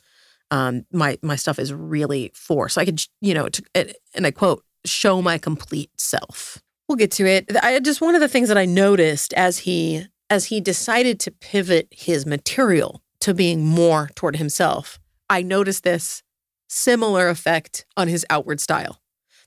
um, my my stuff is really for. So I could, you know, to, and I quote, show my complete self. We'll get to it. I just one of the things that I noticed as he as he decided to pivot his material to being more toward himself. I noticed this similar effect on his outward style.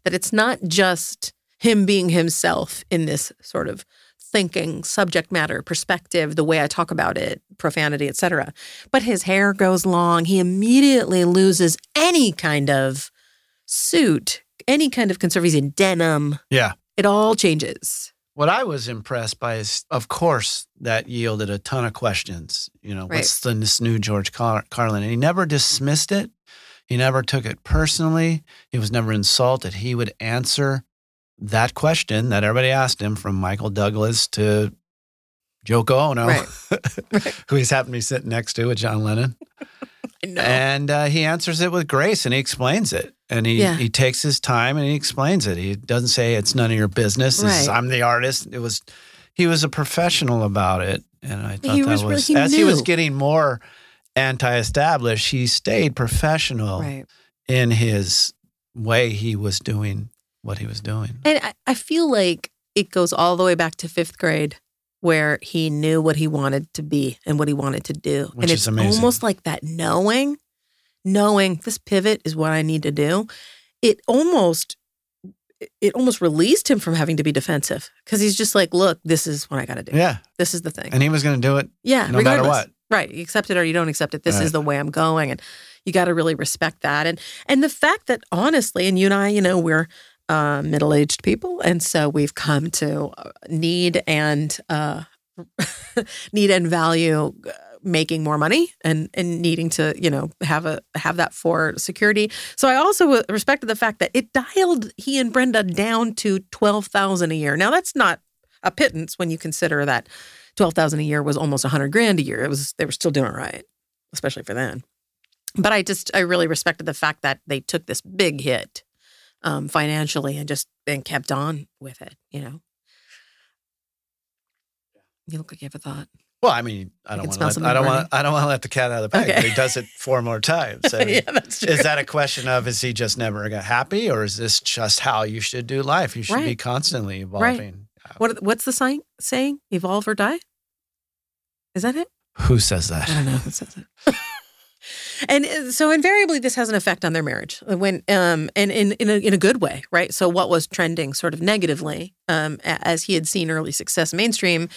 That it's not just him being himself in this sort of thinking subject matter perspective the way i talk about it profanity etc but his hair goes long he immediately loses any kind of suit any kind of conservative denim Yeah. it all changes What I was impressed by is, of course, that yielded a ton of questions. You know, Right. what's the, this new George Car- Carlin? And he never dismissed it. He never took it personally. He was never insulted. He would answer that question that everybody asked him from Michael Douglas to Yoko Ono, Right. who he's happened to be sitting next to with John Lennon. And uh, he answers it with grace and he explains it. And he, Yeah. he takes his time and he explains it. He doesn't say it's none of your business. This is- I'm the artist. It was, he was a professional about it. And I thought He that was was, really- as he was getting more anti established, he stayed professional right in his way he was doing what he was doing. and I, I feel like it goes all the way back to fifth grade where he knew what he wanted to be and what he wanted to do Which and is it's amazing. almost like that knowing knowing this pivot is what i need to do it almost it almost released him from having to be defensive because he's just like look this is what i got to do Yeah. this is the thing And he was going to do it. yeah no matter what. right you accept it or you don't accept it this Right. is the way i'm going and you got to really respect that and and the fact that honestly and you and i you know we're uh, middle-aged people. And so we've come to uh, need and uh, need and value uh, making more money and and needing to you know have a have that for security. So i also respected the fact that it dialed he and brenda down to 12000 a year. Now that's not a pittance when you consider that 12000 a year was almost 100 grand a year. It was they were still doing right especially for then. But i just i really respected the fact that they took this big hit um, financially and just and kept on with it you know you look like you have a thought Well, I mean, I don't want to. I don't want. I don't want to let the cat out of the bag. Okay. But he does it four more times. I mean, yeah that's true is that a question of is he just never got happy, or is this just how you should do life? You should be constantly evolving. what what's the sign saying evolve or die is that it Who says that? I don't know who says it. and uh, so invariably this has an effect on their marriage when um and in in a, in a good way right? So what was trending sort of negatively um as he had seen early success mainstream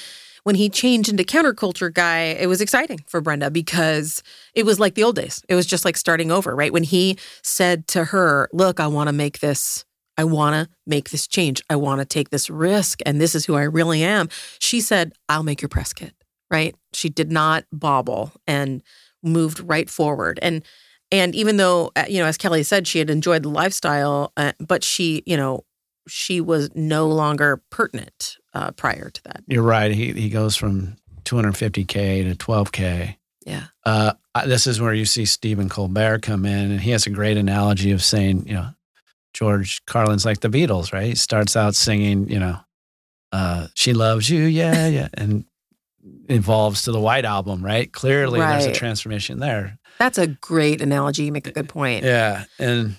when he changed into counterculture guy it was exciting for Brenda because it was like the old days. It was just like starting over right? When he said to her look I want to make this I want to make this change. I want to take this risk and this is who I really am. She said I'll make your press kit right? She did not bobble and moved right forward. And and even though uh, you know, as Kelly said, she had enjoyed the lifestyle, uh, but she, you know, she was no longer pertinent uh, prior to that. You're right. He he goes from 250k to 12k. Yeah. Uh, this is where you see Stephen Colbert come in, and he has a great analogy of saying, you know, George Carlin's like the Beatles, right? He starts out singing, you know, uh, "She Loves You," yeah, yeah, and evolves to the White Album, right? Clearly, there's a transformation there. That's a great analogy. You make a good point. Yeah, and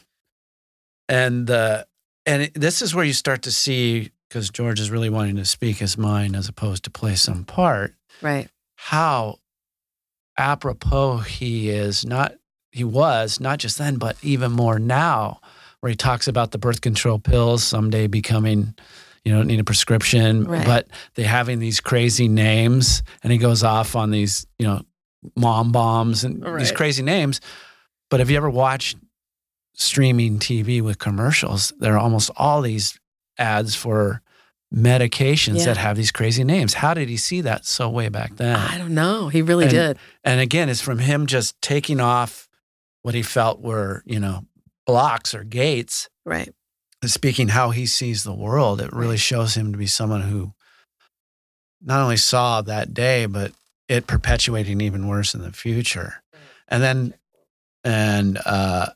and uh, and it, this is where you start to see because George is really wanting to speak his mind as opposed to play some part. Right. How apropos he is not he was not just then but even more now where he talks about the birth control pills someday becoming you don't need a prescription Right. but they having these crazy names and he goes off on these you know mom bombs and these crazy names but have you ever watched streaming tv with commercials there are almost all these ads for medications Yeah. that have these crazy names how did he see that so way back then I don't know. He really And- did. and again, it's from him just taking off what he felt were, you know, blocks or gates, Right. Speaking how he sees the world. It really shows him to be someone who not only saw that day, but it perpetuating even worse in the future. And then, and uh,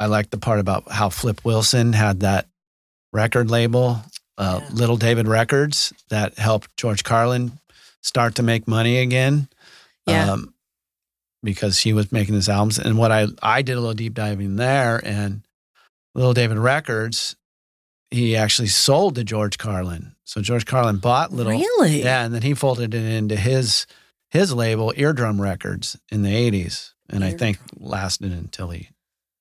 I like the part about how Flip Wilson had that record label, uh, Yeah. Little David Records, that helped George Carlin start to make money again. Yeah. Um, because he was making his albums. And what I, I did a little deep diving there and Little David Records, he actually sold to George Carlin. So George Carlin bought Little. Really? Yeah. And then he folded it into his, his label, Eardrum Records, in the 80s. And I think lasted until he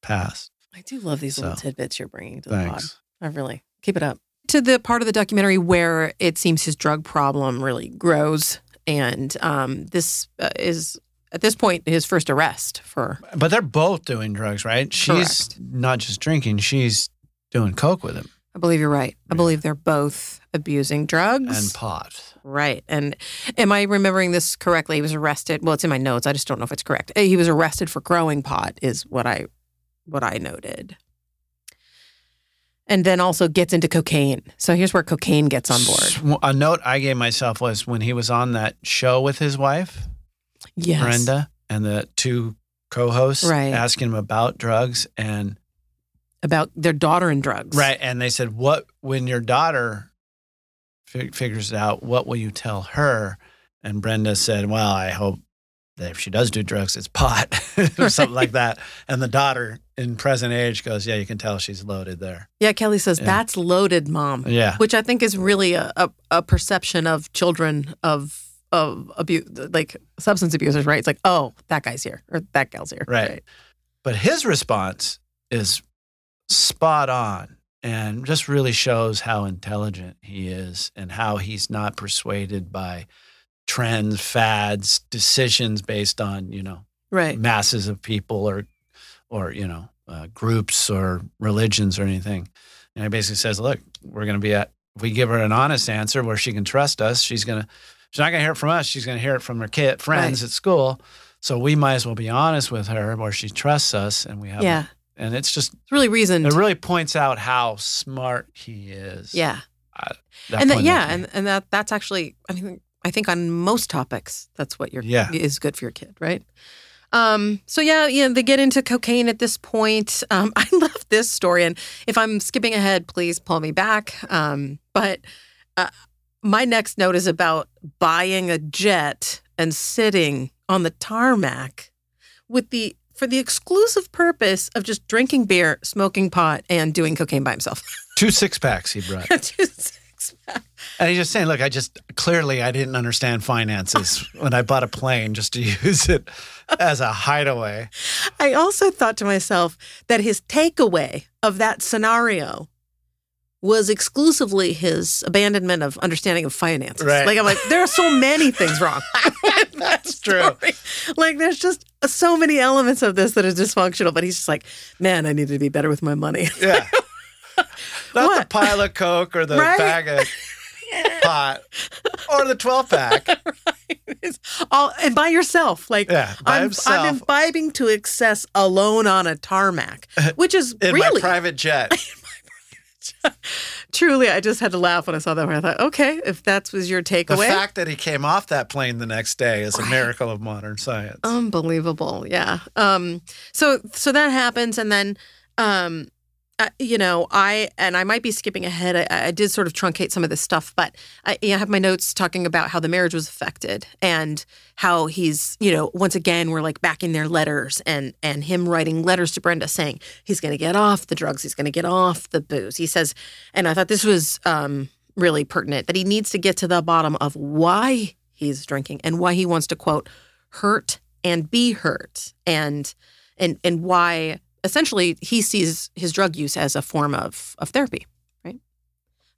passed. I do love these little tidbits you're bringing to the pod. I really keep it up. To the part of the documentary where it seems his drug problem really grows, and um, this uh, is at this point his first arrest for But they're both doing drugs, right? She's not just drinking, she's doing coke with him I believe you're right. I believe they're both abusing drugs. and pot. right. And am I remembering this correctly? He was arrested. Well, it's in my notes. I just don't know if it's correct. Uh, He was arrested for growing pot, is what I what I noted. And then also gets into cocaine. So here's where cocaine gets on board. A note I gave myself was when he was on that show with his wife, Yes. Brenda, and the two co-hosts Right. asking him about drugs and About their daughter and drugs. right and they said what when your daughter fi- figures it out what will you tell her and Brenda said well I hope that if she does do drugs it's pot or something like that and the daughter in present age goes yeah you can tell she's loaded there Yeah, Kelly says Yeah. that's loaded, mom. yeah Which I think is really a, a, a perception of children of of abuse, like substance abusers, right? It's like, oh, that guy's here or that gal's here, Right. But his response is spot on and just really shows how intelligent he is and how he's not persuaded by trends, fads, decisions based on, you know, Right. masses of people or, or, you know, uh, groups or religions or anything. And he basically says, look, we're going to be at, if we give her an honest answer where she can trust us, she's going to, she's not going to hear it from us. She's going to hear it from her kid, friends Right. at school. So we might as well be honest with her where she trusts us and we have, Yeah. and it's just, It's really reasoned. it really points out how smart he is. yeah. That and that, yeah, and, and that that's actually I mean I think on most topics that's what your Yeah. is good for your kid, right? Um, so yeah, yeah, they get into cocaine at this point. Um, I love this story, and if I'm skipping ahead, please pull me back. Um, but uh, my next note is about buying a jet and sitting on the tarmac with the for the exclusive purpose of just drinking beer, smoking pot, and doing cocaine by himself. two six packs he brought. Just six pack. And he's just saying, look, I just clearly I didn't understand finances when I bought a plane just to use it as a hideaway. I also thought to myself that his takeaway of that scenario was exclusively his abandonment of understanding of finances. Right. Like I'm like, there are so many things wrong. That's true. Like there's just so many elements of this that is dysfunctional. But he's just like, man, I need to be better with my money. Yeah. Not the pile of coke or the Right? bag of pot. or the 12 pack. It's all and by yourself. Like Yeah, by I'm, himself. I'm imbibing to excess alone on a tarmac, which is In really my private jet. truly. I just had to laugh when I saw that. Where I thought, okay, if that was your takeaway, The fact that he came off that plane the next day is a miracle of modern science. unbelievable. Yeah. Um. So so that happens, and then um. Uh, you know, I and I might be skipping ahead. I, I did sort of truncate some of this stuff, but I, I have my notes talking about how the marriage was affected and how he's, you know, once again we're like back in their letters and and him writing letters to Brenda saying he's going to get off the drugs, he's going to get off the booze. He says, and I thought this was um, really pertinent that he needs to get to the bottom of why he's drinking and why he wants to quote hurt and be hurt and and and why essentially he sees his drug use as a form of of therapy, right?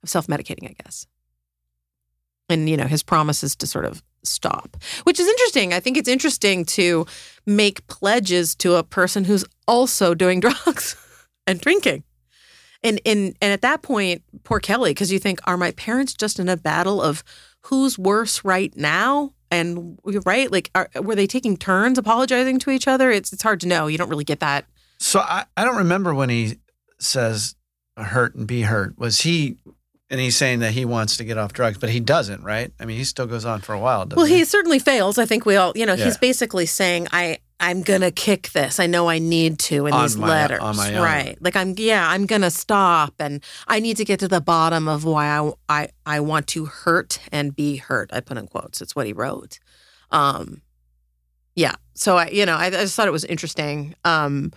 Of self-medicating, I guess. And you know, his promise is to sort of stop, which is interesting. I think it's interesting to make pledges to a person who's also doing drugs and drinking. And and and at that point, poor Kelly, because you think, are my parents just in a battle of who's worse right now? And right, like, are, were they taking turns apologizing to each other? It's it's hard to know. You don't really get that. So I, I don't remember when he says hurt and be hurt. Was he, and he's saying that he wants to get off drugs, but he doesn't, right? I mean, he still goes on for a while. Doesn't Well, he? he certainly fails. I think we all, you know, Yeah. he's basically saying, "I, I'm gonna kick this. I know I need to in On these my- letters, on my own. right? Like I'm, yeah, I'm gonna stop, and I need to get to the bottom of why I, I, I want to hurt and be hurt. I put in quotes. It's what he wrote. Um, yeah. So I, you know, I, I just thought it was interesting. Um,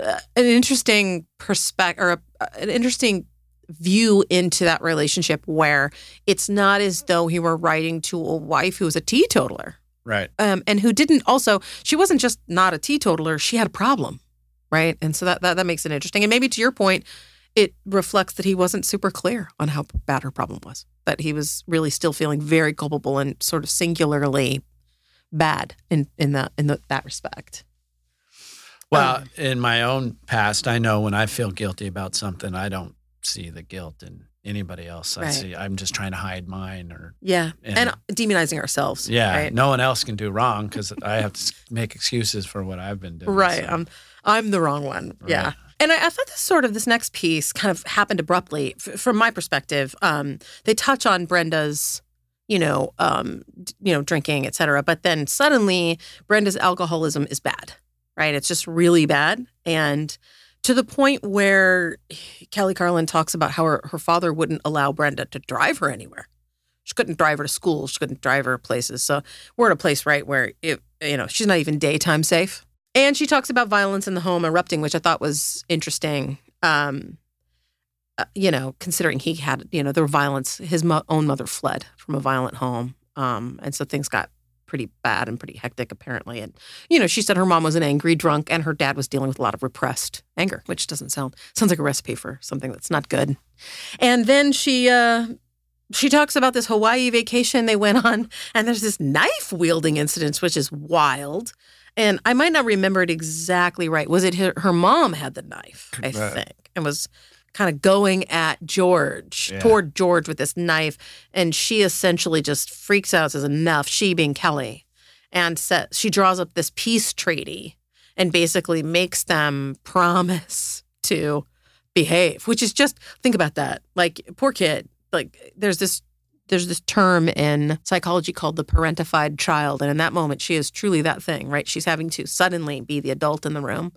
uh, an interesting perspective or a, an interesting view into that relationship where it's not as though he were writing to a wife who was a teetotaler. Right. um, and who didn't also she wasn't just not a teetotaler she had a problem right? And so that, that that makes it interesting. And maybe to your point it reflects that he wasn't super clear on how bad her problem was that he was really still feeling very culpable and sort of singularly bad in in that in the, that respect Well, Um, in my own past, I know when I feel guilty about something, I don't see the guilt in anybody else. I Right. see I'm just trying to hide mine or yeah And- and, demonizing ourselves yeah, right no one else can do wrong because I have to make excuses for what I've been doing. Right. so. I'm I'm the wrong one. Yeah. And I, I thought this sort of this next piece kind of happened abruptly F- from my perspective. Um, they touch on Brenda's, you know, um, you know, drinking, et cetera. But then suddenly Brenda's alcoholism is bad, right? It's just really bad. And to the point where Kelly Carlin talks about how her, her father wouldn't allow Brenda to drive her anywhere. She couldn't drive her to school. She couldn't drive her places. So we're at a place, right, where it, you know she's not even daytime safe. And she talks about violence in the home erupting, which I thought was interesting. Um, uh, you know, considering he had, you know, there were violence. His mo- own mother fled from a violent home, um, and so things got pretty bad and pretty hectic, apparently. And you know, she said her mom was an angry drunk, and her dad was dealing with a lot of repressed anger, which doesn't sound sounds like a recipe for something that's not good. And then she uh, she talks about this Hawaii vacation they went on, and there's this knife wielding incident, which is wild. And I might not remember it exactly right. Was it her, her mom had the knife, I Right. think, and was kind of going at George, Yeah. toward George with this knife. And she essentially just freaks out, says, enough, she being Kelly. And sa she draws up this peace treaty and basically makes them promise to behave, which is just, think about that. Like, poor kid. Like, there's this there's this term in psychology called the parentified child. And in that moment, she is truly that thing, right? She's having to suddenly be the adult in the room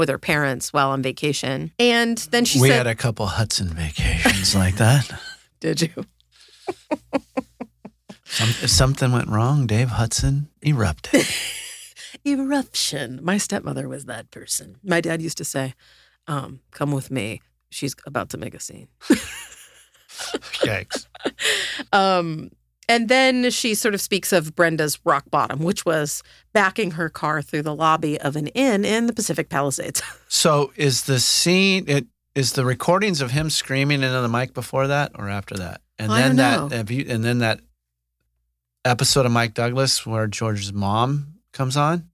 with her parents while on vacation. And then she we said, had a couple Hudson vacations like that. Did you? Some, if something went wrong, Dave Hudson erupted. Eruption. My stepmother was that person. My dad used to say, um, Come with me. She's about to make a scene. Yikes. Um, and then she sort of speaks of Brenda's rock bottom, which was backing her car through the lobby of an inn in the Pacific Palisades. So is the scene it is the recordings of him screaming into the mic before that or after that? And I then that you, and then that episode of Mike Douglas where George's mom comes on?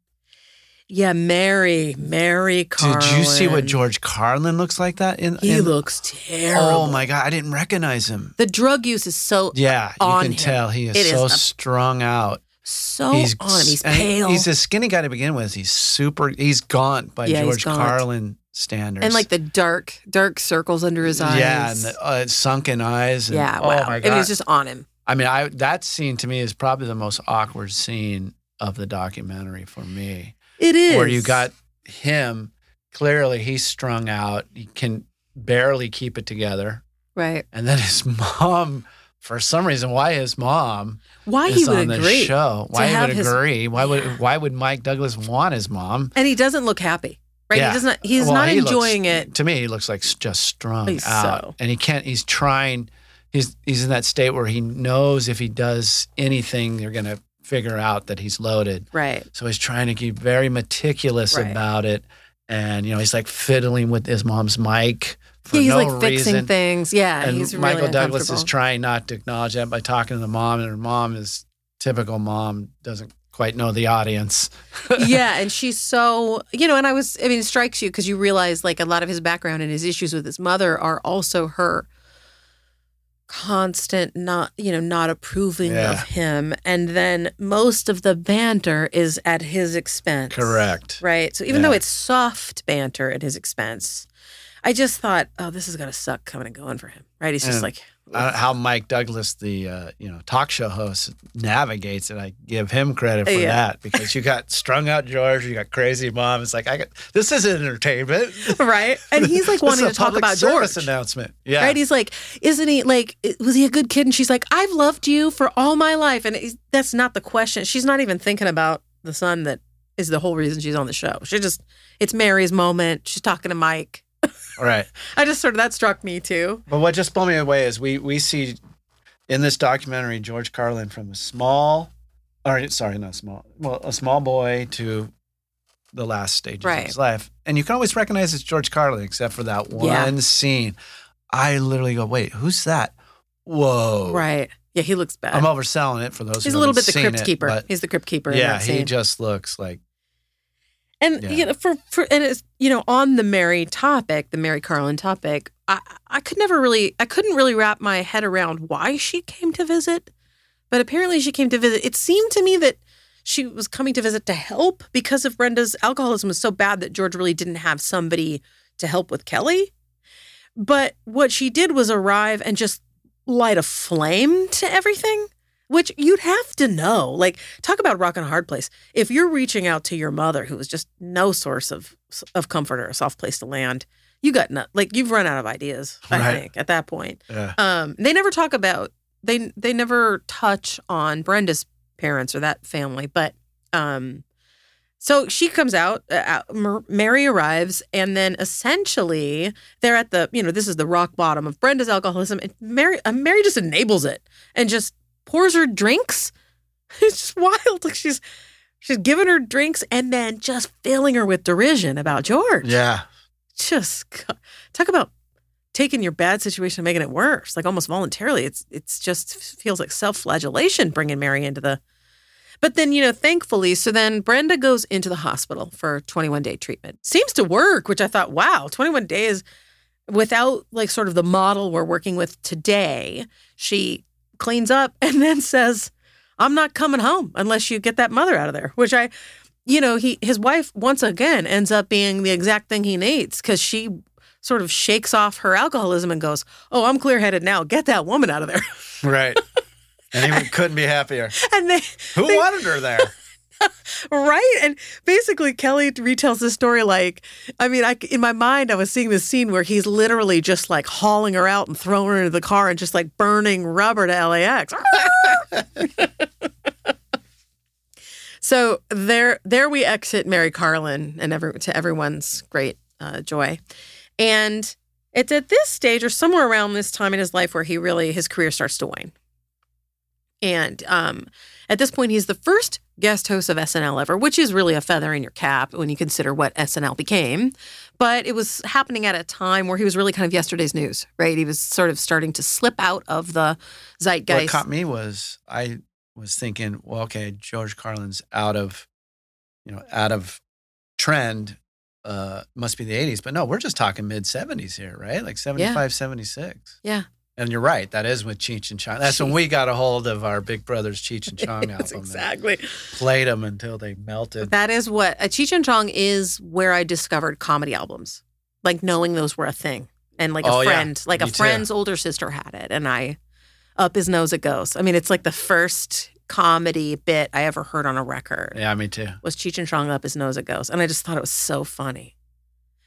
Yeah, Mary, Mary Carlin. Did you see what George Carlin looks like that? In He in- looks terrible. Oh my god, I didn't recognize him. The drug use is so Yeah, you can him. tell he is It so a- strung out. so he's, on him. He's pale. He's a skinny guy to begin with. He's super. He's gaunt by Yeah, George gaunt. Carlin standards. and like the dark, dark circles under his eyes. yeah, and the uh, sunken eyes. And, yeah, oh wow. my god! mean, it's just on him. I mean, I that scene to me is probably the most awkward scene of the documentary for me. It is where you got him clearly he's strung out he can barely keep it together right. and then his mom for some reason why his mom Why is he would on the agree? show why he would his- agree why would Yeah. why would mike douglas want his mom And he doesn't look happy, right? Yeah. He doesn't. He's Well, not he looks- enjoying it. to me he looks like just strung He's out so- and he can't he's trying he's he's in that state where he knows if he does anything they're going to figure out that he's loaded Right. So he's trying to be very meticulous Right. about it. And, you know, he's like fiddling with his mom's mic for he's no like fixing reason. things. Yeah, and he's Michael really Douglas is trying not to acknowledge that by talking to the mom, and her mom is typical mom, doesn't quite know the audience. yeah, and she's so you know, and I was I mean, it strikes you because you realize like a lot of his background and his issues with his mother are also her constant not you know not approving Yeah. of him and then most of the banter is at his expense Correct. right so even though it's soft banter at his expense i just thought oh this is gonna suck coming and going for him right he's just And like Uh, how Mike Douglas, the uh, you know talk show host, navigates it. I give him credit for Yeah. that because you got strung out George, you got crazy mom. It's like I got this is entertainment. right and he's like wanting to talk about george announcement. Yeah, Right? He's like, isn't he like, was he a good kid? And she's like, I've loved you for all my life. And that's not the question. She's not even thinking about the son that is the whole reason she's on the show. She just, it's Mary's moment. She's talking to Mike. Right. I just sort of, that struck me too. But what just blew me away is we we see in this documentary George Carlin from a small, or sorry, not small, well, a small boy to the last stages Right. of his life, and you can always recognize it's George Carlin, except for that one Yeah. scene. I literally go, wait, who's that? Whoa, Right. Yeah, he looks bad. I'm overselling it for those. He's a little bit the crypt it, keeper. He's the crypt keeper. yeah, he just looks like And Yeah. you know, for for and it's you know on the Mary topic, the Mary Carlin topic, I I could never really I couldn't really wrap my head around why she came to visit, but apparently she came to visit. It seemed to me that she was coming to visit to help because of Brenda's alcoholism was so bad that George really didn't have somebody to help with Kelly. But what she did was arrive and just light a flame to everything, which you'd have to know. Like, talk about rock and a hard place. If you're reaching out to your mother, who was just no source of of comfort or a soft place to land, you got not like you've run out of ideas. I Right. think at that point. yeah. Um, they never talk about they they never touch on Brenda's parents or that family, but um, so she comes out. Uh, Mary arrives, and then essentially they're at the you know this is the rock bottom of Brenda's alcoholism, and Mary uh, Mary just enables it and just pours her drinks. It's just wild. Like she's she's giving her drinks and then just filling her with derision about George. Yeah, just talk about taking your bad situation and making it worse. Like almost voluntarily. It's it's just feels like self-flagellation bringing mary into the but then you know thankfully so then brenda goes into the hospital for 21 day treatment. Seems to work which i thought wow 21 days without like sort of the model we're working with today. She cleans up and then says i'm not coming home unless you get that mother out of there which i you know he his wife once again ends up being the exact thing he needs because she sort of shakes off her alcoholism and goes oh i'm clear-headed now get that woman out of there right. and he couldn't be happier. and they Who they- wanted her there? right? And basically kelly retells this story like i mean i in my mind i was seeing this scene where he's literally just like hauling her out and throwing her into the car and just like burning rubber to lax so there there we exit mary carlin and every, to everyone's great uh, joy. And it's at this stage or somewhere around this time in his life where he really his career starts to wane and um, at this point, he's the first guest host of SNL ever, which is really a feather in your cap when you consider what SNL became. But it was happening at a time where he was really kind of yesterday's news, right? He was sort of starting to slip out of the zeitgeist. What caught me was I was thinking, well, okay, George Carlin's out of, you know, out of trend uh, must be the 80s, but no, we're just talking mid 70s here, right? Like 75, 76. Yeah. And you're right. That is with Cheech and Chong. That's when we got a hold of our Big Brothers Cheech and Chong Yes, album. and exactly. Played them until they melted. That is what a Cheech and Chong is where I discovered comedy albums, like knowing those were a thing, and like Oh, a yeah. friend, like a Me too. friend's older sister had it, and I up his nose it goes. I mean, it's like the first comedy bit I ever heard on a record yeah, me too. was Cheech and Chong up his nose it goes, and I just thought it was so funny.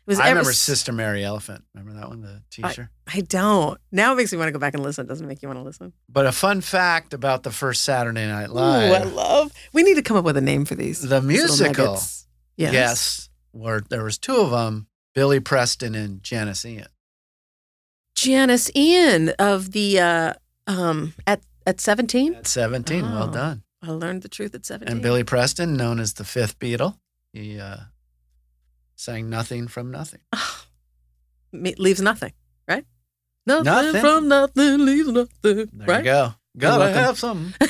It was I ever remember Sister Mary Elephant. Remember that one, the teacher? I don't. Now it makes me want to go back and listen. Doesn't make you want to listen? But a fun fact about the first Saturday Night Live. Ooh, I love. We need to come up with a name for these. the musical. Yes. Yes. Where there was two of them, Billy Preston and Janis Ian. Janis Ian of the uh, um at at seventeen. At 17. Well Oh. done. I learned the truth at 17. And Billy Preston, known as the fifth Beatle, he uh, sang Nothing from Nothing. Me- leaves nothing, right? Nothing, Nothing. from nothing leaves nothing, There right? you go. Gotta have some.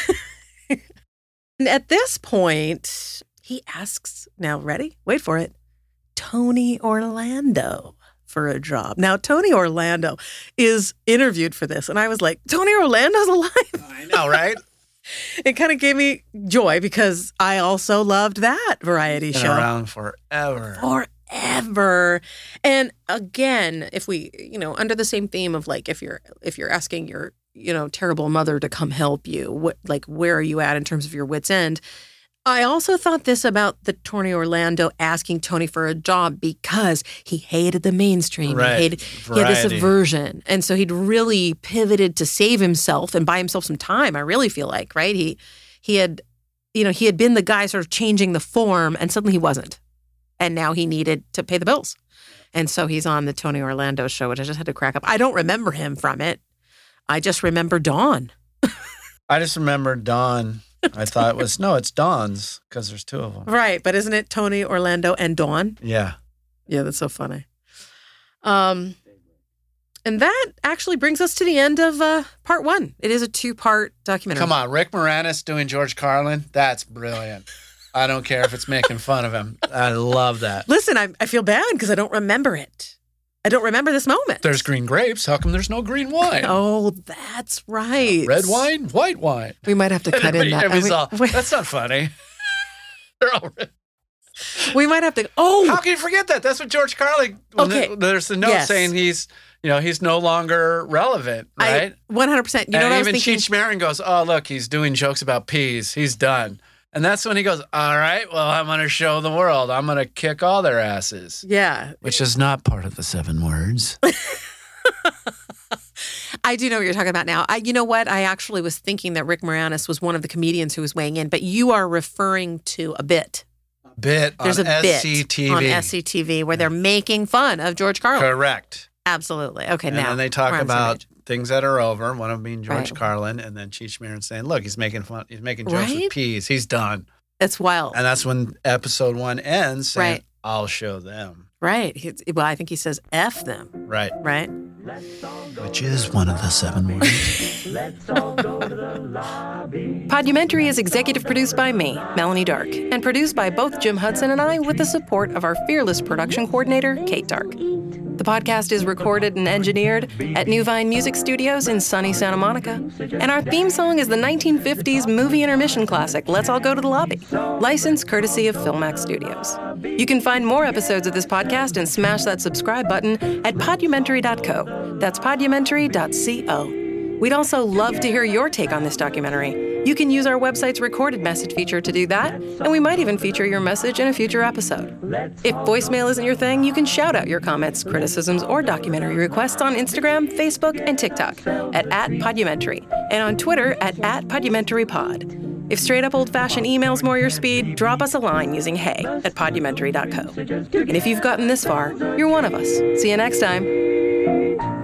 And at this point, he asks, now ready? Wait for it. Tony Orlando for a job. Now, Tony Orlando is interviewed for this. And I was like, Tony Orlando's alive. I know, right? It kind of gave me joy because I also loved that variety Been show. around forever. Forever. And again, if we, you know, under the same theme of like if you're if you're asking your, you know, terrible mother to come help you, what like where are you at in terms of your wits end? I also thought this about the Tony Orlando asking Tony for a job because he hated the mainstream. Right. He hated he had this aversion. And so he'd really pivoted to save himself and buy himself some time, I really feel like, right? He he had you know, he had been the guy sort of changing the form and suddenly he wasn't and now he needed to pay the bills. And so he's on the Tony Orlando show, which I just had to crack up. I don't remember him from it. I just remember Dawn. I just remember Dawn. I thought it was, no, it's Dawn's because there's two of them. Right, but isn't it Tony Orlando and Dawn? Yeah. Yeah, that's so funny. Um, and that actually brings us to the end of uh, part one. It is a two-part documentary. Come on, Rick Moranis doing George Carlin. That's brilliant. I don't care if it's making fun of him. I love that. Listen, I, I feel bad because I don't remember it. I don't remember this moment. There's green grapes. How come there's no green wine? Oh, that's right. Red wine, white wine. We might have to cut in that. We- all, we- That's not funny. They're all red. we might have to. Oh, How can you forget that? That's what George Carlin. Okay. there's the note Yes. saying he's, you know, he's no longer relevant, right? One hundred percent. You know and what I was even? Cheech Marin goes, "Oh, look, he's doing jokes about peas. He's done." And that's when he goes, "All right, well, I'm going to show the world. I'm going to kick all their asses." yeah, Which is not part of the seven words. I do know what you're talking about now. I, you know what? I actually was thinking that Rick Moranis was one of the comedians who was weighing in, but you are referring to a bit. Bit There's on a bit SCTV. on SCTV where they're making fun of George Carlin. Correct. Absolutely. Okay, And now then they talk we're on the same about. Things that are over. One of them being George Right. Carlin, and then Cheech Marin saying, "Look, he's making fun. He's making jokes Right? with peas. He's done." That's wild. And that's when episode one ends. Saying, Right. I'll show them. right. He- well, I think he says F them, Right. right? Which is one of the seven words. Podumentary is executive produced by me, Melanee Dark, and produced by both Jim Hudson and I with the support of our fearless production coordinator, Kate Dark. The podcast is recorded and engineered at New Vine Music Studios in sunny Santa Monica, and our theme song is the 1950s movie intermission classic, Let's All Go to the Lobby, licensed courtesy of Filmack Studios. You can find more episodes of this podcast and smash that subscribe button at podumentary.co. That's podumentary.co. We'd also love to hear your take on this documentary. You can use our website's recorded message feature to do that, and we might even feature your message in a future episode. If voicemail isn't your thing, you can shout out your comments, criticisms, or documentary requests on Instagram, Facebook, and TikTok at, at Podumentary, and on Twitter at, at PodumentaryPod. If straight up old fashioned email's more your speed, drop us a line using hey at podumentary.co. And if you've gotten this far, you're one of us. See you next time.